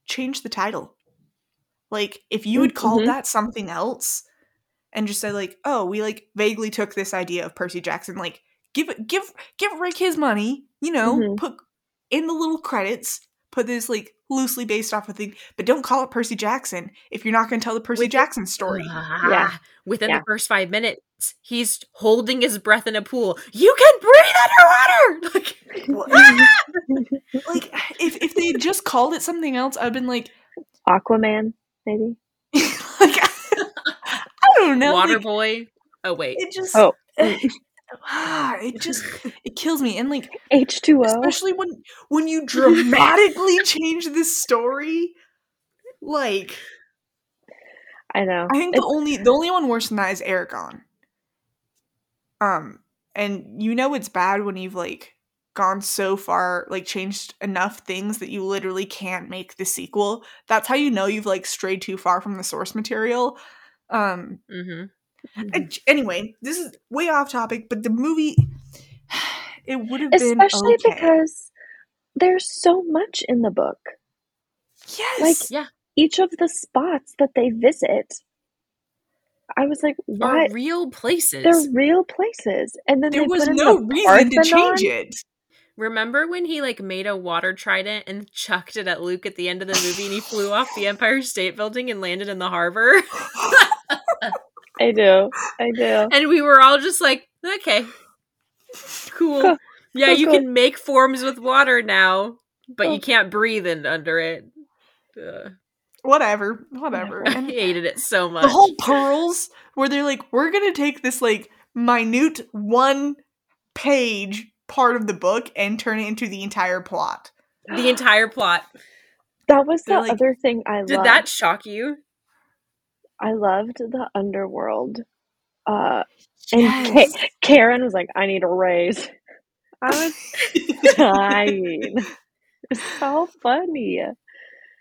change the title. Like if you had called Mhm. that something else and just said like, "Oh, we like vaguely took this idea of Percy Jackson, like give it give give Rick his money, you know, Mhm. put in the little credits, put this like loosely based off of thing, but don't call it Percy Jackson if you're not going to tell the Percy With- Jackson story." Ah, yeah, Within Yeah. the first five minutes, he's holding his breath in a pool. You can breathe underwater. Like, ah! like if if they had just called it something else, I'd been like, Aquaman, maybe? like I don't know, Water like, boy. Oh wait, it just Oh. Ah, it just it kills me, and like H2O. especially when when you dramatically change the story, like I know. I think the only the only one worse than that is Eragon. Um, and you know it's bad when you've like gone so far, like changed enough things that you literally can't make the sequel. That's how you know you've like strayed too far from the source material. Um, hmm and- Uh, mm-hmm. anyway, this is way off topic, but the movie it would have been Especially okay. because there's so much in the book. yes, like, Yeah. Each of the spots that they visit, I was like, Are what? real places. They're real places. And then there they was put no the reason to Parthenon. change it. Remember when he like made a water trident and chucked it at Luke at the end of the movie, and he flew off the Empire State Building and landed in the harbor? I do. I do. and we were all just like, okay, cool. Cool. Yeah, Cool, you cool. can make forms with water now, but you oh. can't breathe in under it. Ugh. Whatever, whatever. I And hated it so much. the whole pearls where they're like we're gonna take this like minute one page part of the book and turn it into the entire plot the entire plot. That was the They're like- other thing I Did loved. that shock you? I loved the underworld. Uh, and Yes. Ka- Charon was like, I need a raise. I was dying. It's so funny.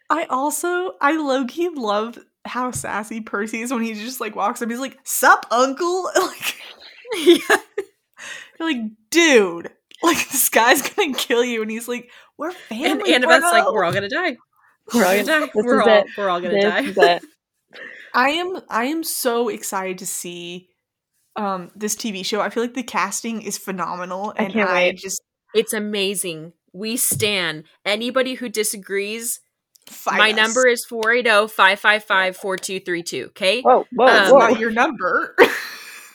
I also I low key love how sassy Percy is when he just like walks up. He's like, "Sup, uncle?" Like, yeah. you're like, dude, like this guy's gonna kill you, and he's like, "We're family." And family." Annabeth's like, we're all gonna die. We're all gonna die. This we're is all it. we're all gonna This die. Is it. I am I am so excited to see um this TV show. I feel like the casting is phenomenal, and can't I just It's amazing. We stand. Anybody who disagrees, fight my us. number is 480-555-4232. Okay? Whoa, whoa, Um, That's whoa. not your number.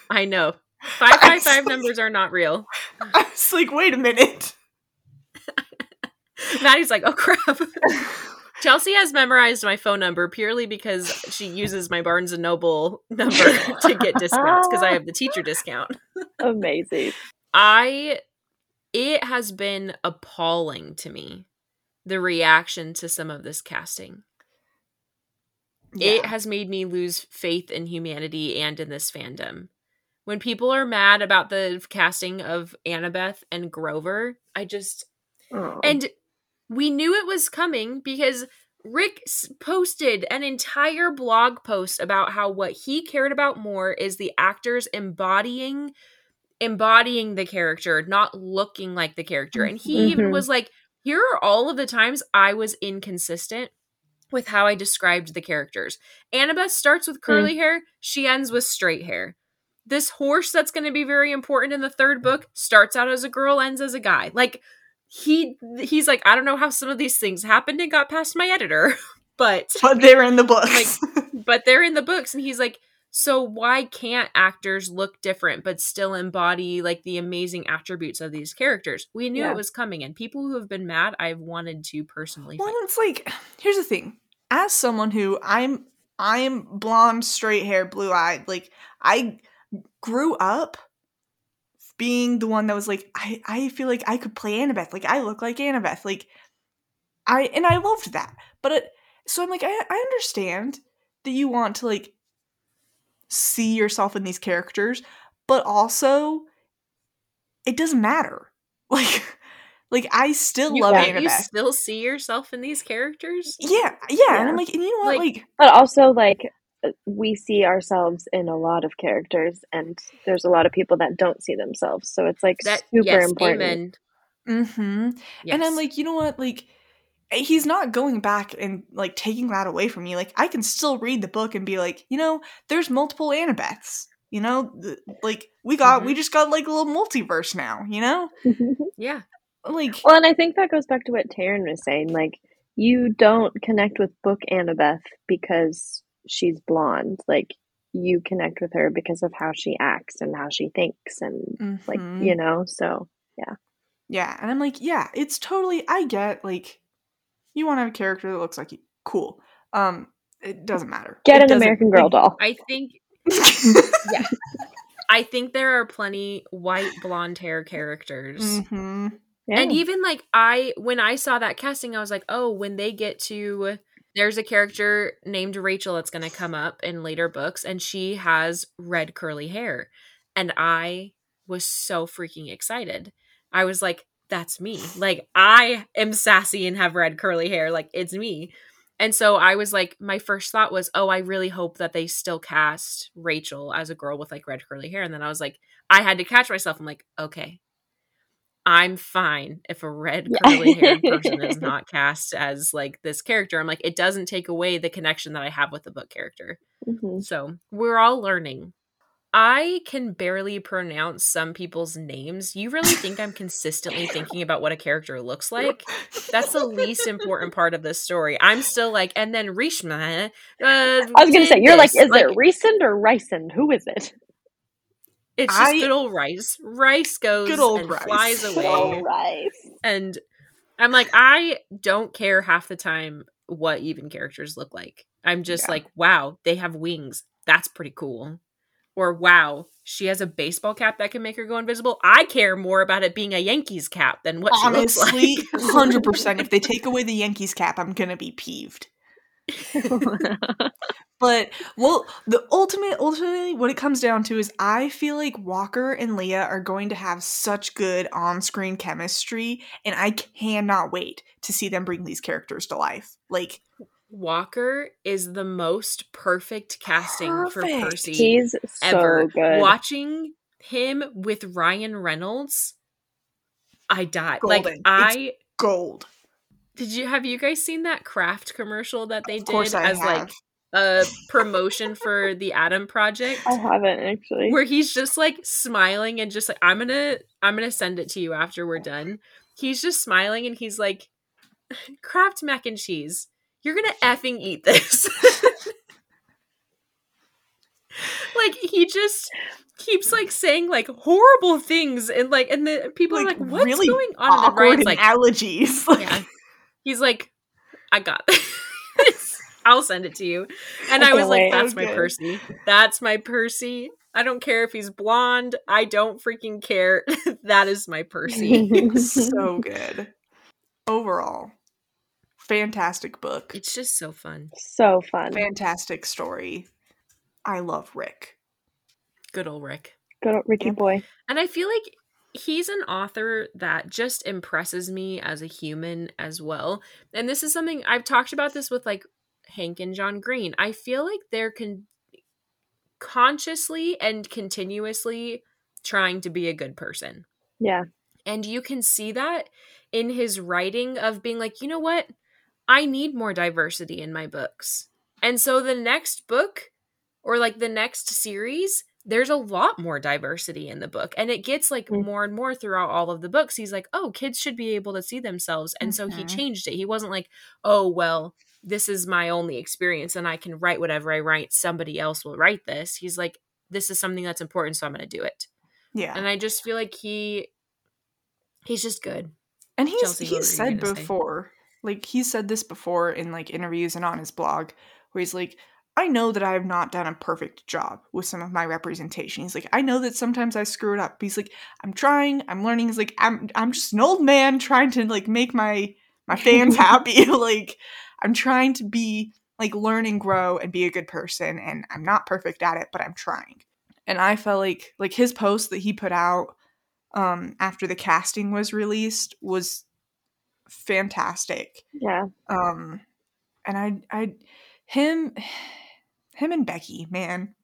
I know. 555 numbers are not real. I was like, wait a minute. Maddie's like, oh crap. Chelsea has memorized my phone number purely because she uses my Barnes and Noble number to get discounts because I have the teacher discount. Amazing. I it has been appalling to me the reaction to some of this casting. It has made me lose faith in humanity and in this fandom. When people are mad about the casting of Annabeth and Grover, I just Oh. and we knew it was coming because Rick posted an entire blog post about how what he cared about more is the actors embodying embodying the character, not looking like the character. And he even Mhm. was like, here are all of the times I was inconsistent with how I described the characters. Annabeth starts with curly hair, she ends with straight hair. This horse that's going to be very important in the third book starts out as a girl, ends as a guy. Like he he's like, I don't know how some of these things happened and got past my editor, but but they're in the books. but they're in the books and he's like so why can't actors look different but still embody like the amazing attributes of these characters we knew Yeah. it was coming and people who have been mad i've wanted to personally well, fight. it's like here's the thing. As someone who I'm I'm blonde, straight hair, blue eyed, like I grew up being the one that was like, I, I feel like I could play Annabeth. Like I look like Annabeth. Like I and I loved that. But it, so I'm like, I, I understand that you want to like see yourself in these characters, but also it doesn't matter. Like like I still you, love can't you Annabeth. still see yourself in these characters Yeah, yeah, and I'm like, and you know what, Like- like, But also, like, we see ourselves in a lot of characters, and there's a lot of people that don't see themselves. So it's like that super yes important. amen mm-hmm. yes. and I'm like, you know what, like, eh, he's not going back and like taking that away from me. Like, I can still read the book and be like, you know, there's multiple Annabeths. You know, Th- like we got, we just got like a little multiverse now. You know, yeah like, well, and I think that goes back to what Taryn was saying. Like, you don't connect with Book Annabeth because she's blonde. Like, you connect with her because of how she acts and how she thinks, and like, mhm. you know. So yeah, Yeah, and I'm like, yeah, it's totally. I get like, you want to have a character that looks like you. Cool. Um, it doesn't matter. get It an American Girl doll. i think yeah i think there are plenty white blonde hair characters Mhm. Yeah. And even like I when I saw that casting, I was like, oh, when they get to there's a character named Rachel that's gonna come up in later books, and she has red curly hair. And I was so freaking excited. I was like, that's me. Like I am sassy and have red curly hair. Like it's me. And so I was like, my first thought was, oh, I really hope that they still cast Rachel as a girl with like red curly hair. And then I was like, I had to catch myself. I'm like, okay, I'm fine if a red curly haired person is not cast as like this character. I'm like, it doesn't take away the connection that I have with the book character. Mhm. So we're all learning. I can barely pronounce some people's names. You really think I'm consistently thinking about what a character looks like? That's the least important part of this story. I'm still like, and then Rishma. Uh, I was gonna say, you're like, this. is it Recent or Rhysand? Who is it? It's just I- good old rice. Rice goes Good old and Rice. flies Good away. Rice. and I'm like, I don't care half the time what even characters look like. I'm just Yeah. like, wow, they have wings. That's pretty cool. Or wow, she has a baseball cap that can make her go invisible. I care more about it being a Yankees cap than what she looks Honestly, like. hundred percent. If they take away the Yankees cap, I'm gonna be peeved But well, the ultimate, ultimately, what it comes down to is I feel like Walker and Leah are going to have such good on-screen chemistry, and I cannot wait to see them bring these characters to life. Like Walker is the most perfect casting for Perfect. Percy He's so ever. good. Watching him with Ryan Reynolds, I died. Like Golden. I gold. did you have you guys seen that Kraft commercial that they Of did I as have. like a promotion for the Adam Project? I haven't actually. where he's just like smiling and just like I'm gonna I'm gonna send it to you after we're done. He's just smiling and he's like, Kraft mac and cheese. You're gonna effing eat this. like he just keeps like saying like horrible things and like and the people are like, what's really going on? And then Awkward Ryan's like. Like, yeah. He's like, I got this. I'll send it to you. And I I was can't like, that's my Percy. That's my Percy. I don't care if he's blonde. I don't freaking care. that is my Percy. so good. Overall, fantastic book. it's just so fun. so fun. Fantastic story. I love Rick. Good old Rick. Good old Ricky Yep. boy. And I feel like he's an author that just impresses me as a human as well. And this is something I've talked about this with like Hank and John Green. I feel like they're con- consciously and continuously trying to be a good person. Yeah. And you can see that in his writing of being like, you know what? I need more diversity in my books. And so the next book or like the next series, there's a lot more diversity in the book. And it gets like Mm. more and more throughout all of the books. He's like, oh, kids should be able to see themselves. And so he Mhm. changed it. He wasn't like, oh, well, this is my only experience and I can write whatever I write. Somebody else will write this. He's like, this is something that's important, so I'm going to do it. Yeah. And I just feel like he he's just good. And he's Chelsea, what were you he's said gonna say? before, like he said this before in like interviews and on his blog, where he's like, I know that I have not done a perfect job with some of my representation. He's like, I know that sometimes I screw it up. He's like, I'm trying, I'm learning. He's like, I'm I'm just an old man trying to like make my my fans happy. like I'm trying to be like learn and grow and be a good person. And I'm not perfect at it, but I'm trying. And I felt like like his post that he put out um after the casting was released was fantastic Yeah. um and i i him him and becky man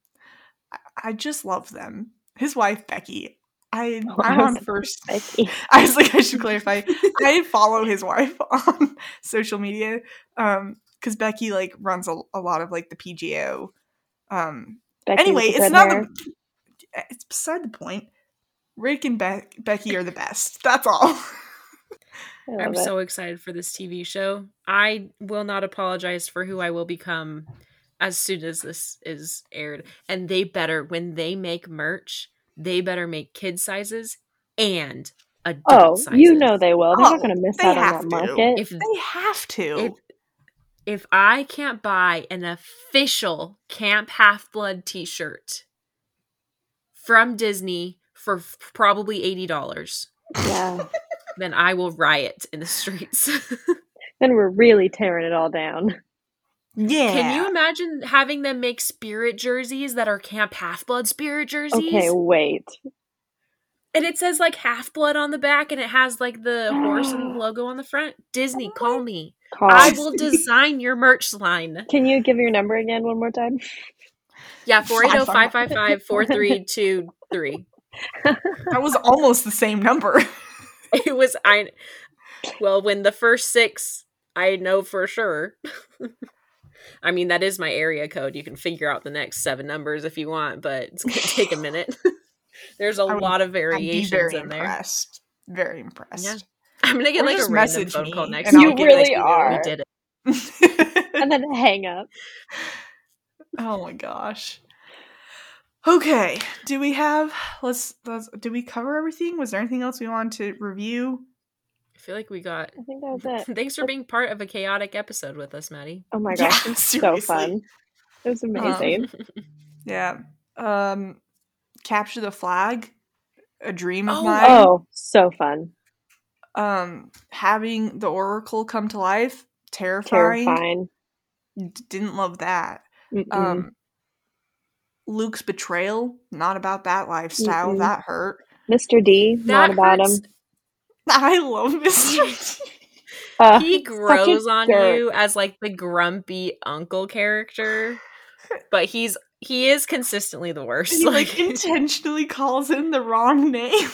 i, I just love them his wife becky i Oh, i'm on first i was like i should clarify i follow his wife on social media um because becky like runs a, a lot of like the PJO um Becky anyway it's not hair. the, it's beside the point rick and Be- becky are the best that's all I'm it. so excited for this TV show. I will not apologize for who I will become as soon as this is aired. And they better, when they make merch, they better make kid sizes and adult Oh, sizes. you know they will. They're Oh, not going to miss out on have that to. market. If they have to if if I can't buy an official Camp Half Blood T-shirt from Disney for f- probably eighty dollars, yeah. then I will riot in the streets. Then we're really tearing it all down. Yeah Can you imagine having them make spirit jerseys that are Camp Half Blood spirit jerseys? Okay, wait. And it says like Half Blood on the back and it has like the horse and logo on the front. Disney, call me. Call. I will design your merch line. Can you give your number again one more time? Yeah, 480 555 4323. That was almost the same number. It was I well, when the first six I know for sure. I mean, that is my area code. You can figure out the next seven numbers if you want, but it's going to take a minute. There's a lot of variations in there. impressed. Very impressed. Yeah. I'm going to get Or like a random message phone me call next and week. I'll and You really are. We did it. And then hang up. oh my gosh. Okay. Do we have let's let's do we cover everything? Was there anything else we wanted to review? I feel like we got. I think that was it. Thanks for being part of a chaotic episode with us, Maddie. Oh my Yeah, gosh, it's so fun. It was amazing. Yeah. Um capture the flag. A dream of Oh, mine. oh, so fun. Um having the oracle come to life. Terrifying. Terrifying. D- Didn't love that. Mm-mm. Um, Luke's betrayal, not about that lifestyle. Mm-mm. That hurt. Mr. D, not about hurts. him. I love Mr. D. Uh, he grows on jerk. you as like the grumpy uncle character, but he's he is consistently the worst. he like Like, intentionally calls him the wrong name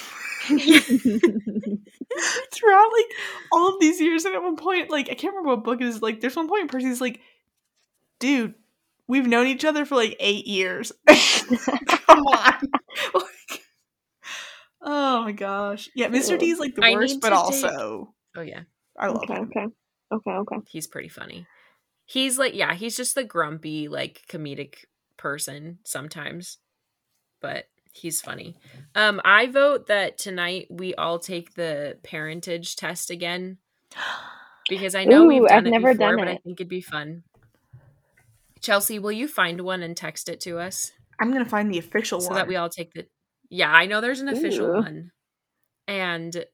throughout like all of these years. And at one point, like I can't remember what book it is. Like there's one point Percy's like, "Dude, we've known each other for like eight years. Come on." Like, oh my gosh, yeah, Mr. D is like the I worst, but to also oh yeah, I love okay, him. okay. Okay, okay. he's pretty funny. He's like yeah, he's just the grumpy like comedic person sometimes, but he's funny. Um, I vote that tonight we all take the parentage test again because I know we've Ooh, done I've it never before, done but I think it'd be fun. Chelsea, will you find one and text it to us I'm gonna find the official one. so one. that we all take the? Yeah, I know there's an official Ooh. one, and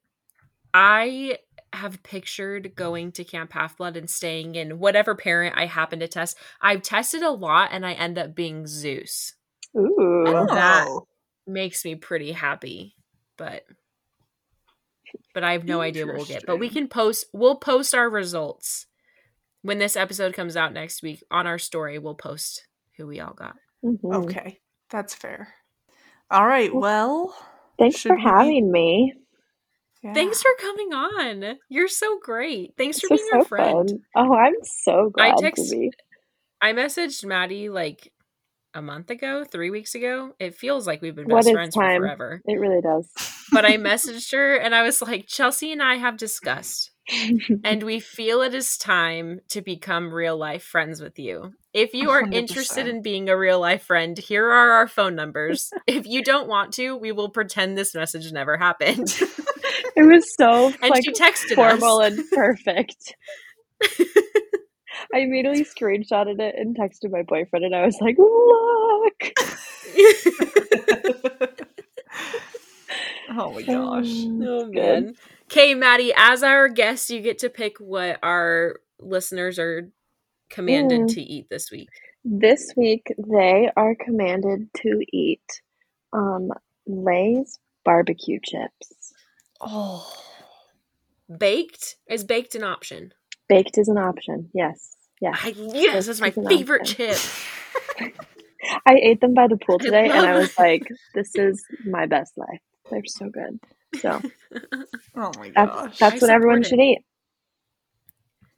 I have pictured going to Camp Half Blood and staying in whatever parent I happen to test. I've tested a lot, and I end up being Zeus. Ooh. And that Oh. makes me pretty happy, but but I have no idea what we'll get. But we can post. We'll post our results when this episode comes out next week on our story. We'll post who we all got. Mhm. Okay, that's fair. All right, well, Thanks Should for we- having me. yeah. Thanks for coming on. You're so great. Thanks for being was our friend. fun. Oh, I'm so I glad text- to be. I messaged Maddie like a month ago, three weeks ago. It feels like we've been best friends time? for forever. It really does. But I messaged her and I was like, Chelsea and I have discussed, and we feel it is time to become real life friends with you. If you are 100%. interested in being a real life friend, here are our phone numbers. if you don't want to, we will pretend this message never happened. it was so and like she texted formal us. and perfect. I immediately screenshotted it and texted my boyfriend, and I was like, "Look!" oh my gosh. Oh man. Okay, Maddie, as our guest, you get to pick what our listeners are commanded Mm. to eat this week. This week they are commanded to eat um, Lay's barbecue chips. Oh, Baked? Is baked an option? Baked is an option. Yes, yes. I, yes, that's my is an favorite chip. I ate them by the pool I today, and I was like, "This is my best life. They're so good." So oh my that's gosh. that's I what everyone it. should eat.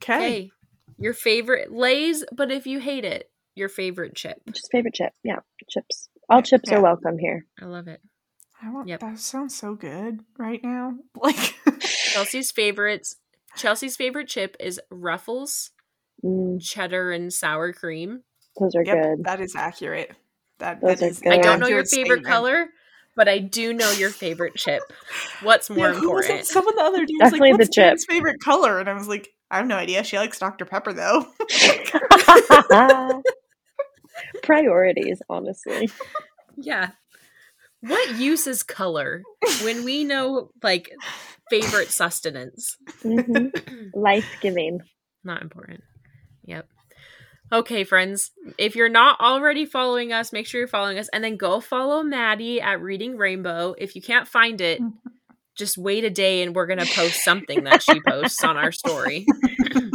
okay. Okay. Your favorite Lay's, but if you hate it, your favorite chip. Just favorite chip. Yeah, chips. All chips Yeah. are welcome here. I love it. I want Yep. that sounds so good right now. Like Chelsea's favorites. Chelsea's favorite chip is Ruffles, Mm, cheddar, and sour cream. those are Yep, good. that is accurate. That, Those that good. I don't know your favorite statement. color, but I do know your favorite chip. What's more Yeah, who was it? important? Someone the other day was Definitely like, the "What's Jane's chip." favorite color?" And I was like, "I have no idea. She likes Dr Pepper though." Priorities, honestly. Yeah. What use is color when we know like favorite sustenance? hmm Life giving. Not important. Yep. Okay, friends. If you're not already following us, make sure you're following us and then go follow Maddie at Reading Rainbow. If you can't find it, just wait a day and we're going to post something that she posts on our story. And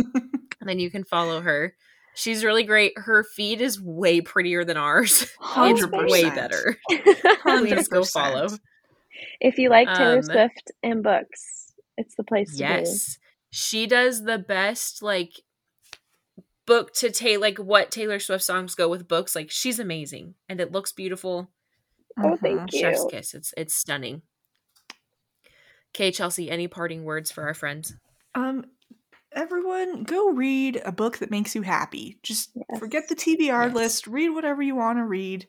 then you can follow her. She's really great. Her feed is way prettier than ours. It's way better. Hundred Please go follow. if you like Taylor Um, Swift and books, it's the place to Yes. She does the best like book to take like what Taylor Swift songs go with books. Like she's amazing and it looks beautiful. Oh, thank Mhm. you. Chef's kiss. It's it's stunning. Okay, Chelsea, any parting words for our friends? Um, everyone, go read a book that makes you happy. Just Yes. forget the TBR Yes. list. Read whatever you want to read,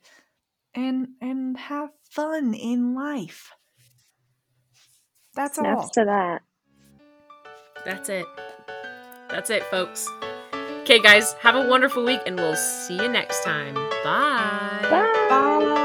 and and have fun in life. That's Snaps all. to that. That's it. That's it, folks. Okay, guys, have a wonderful week and we'll see you next time. Bye. Bye. Bye.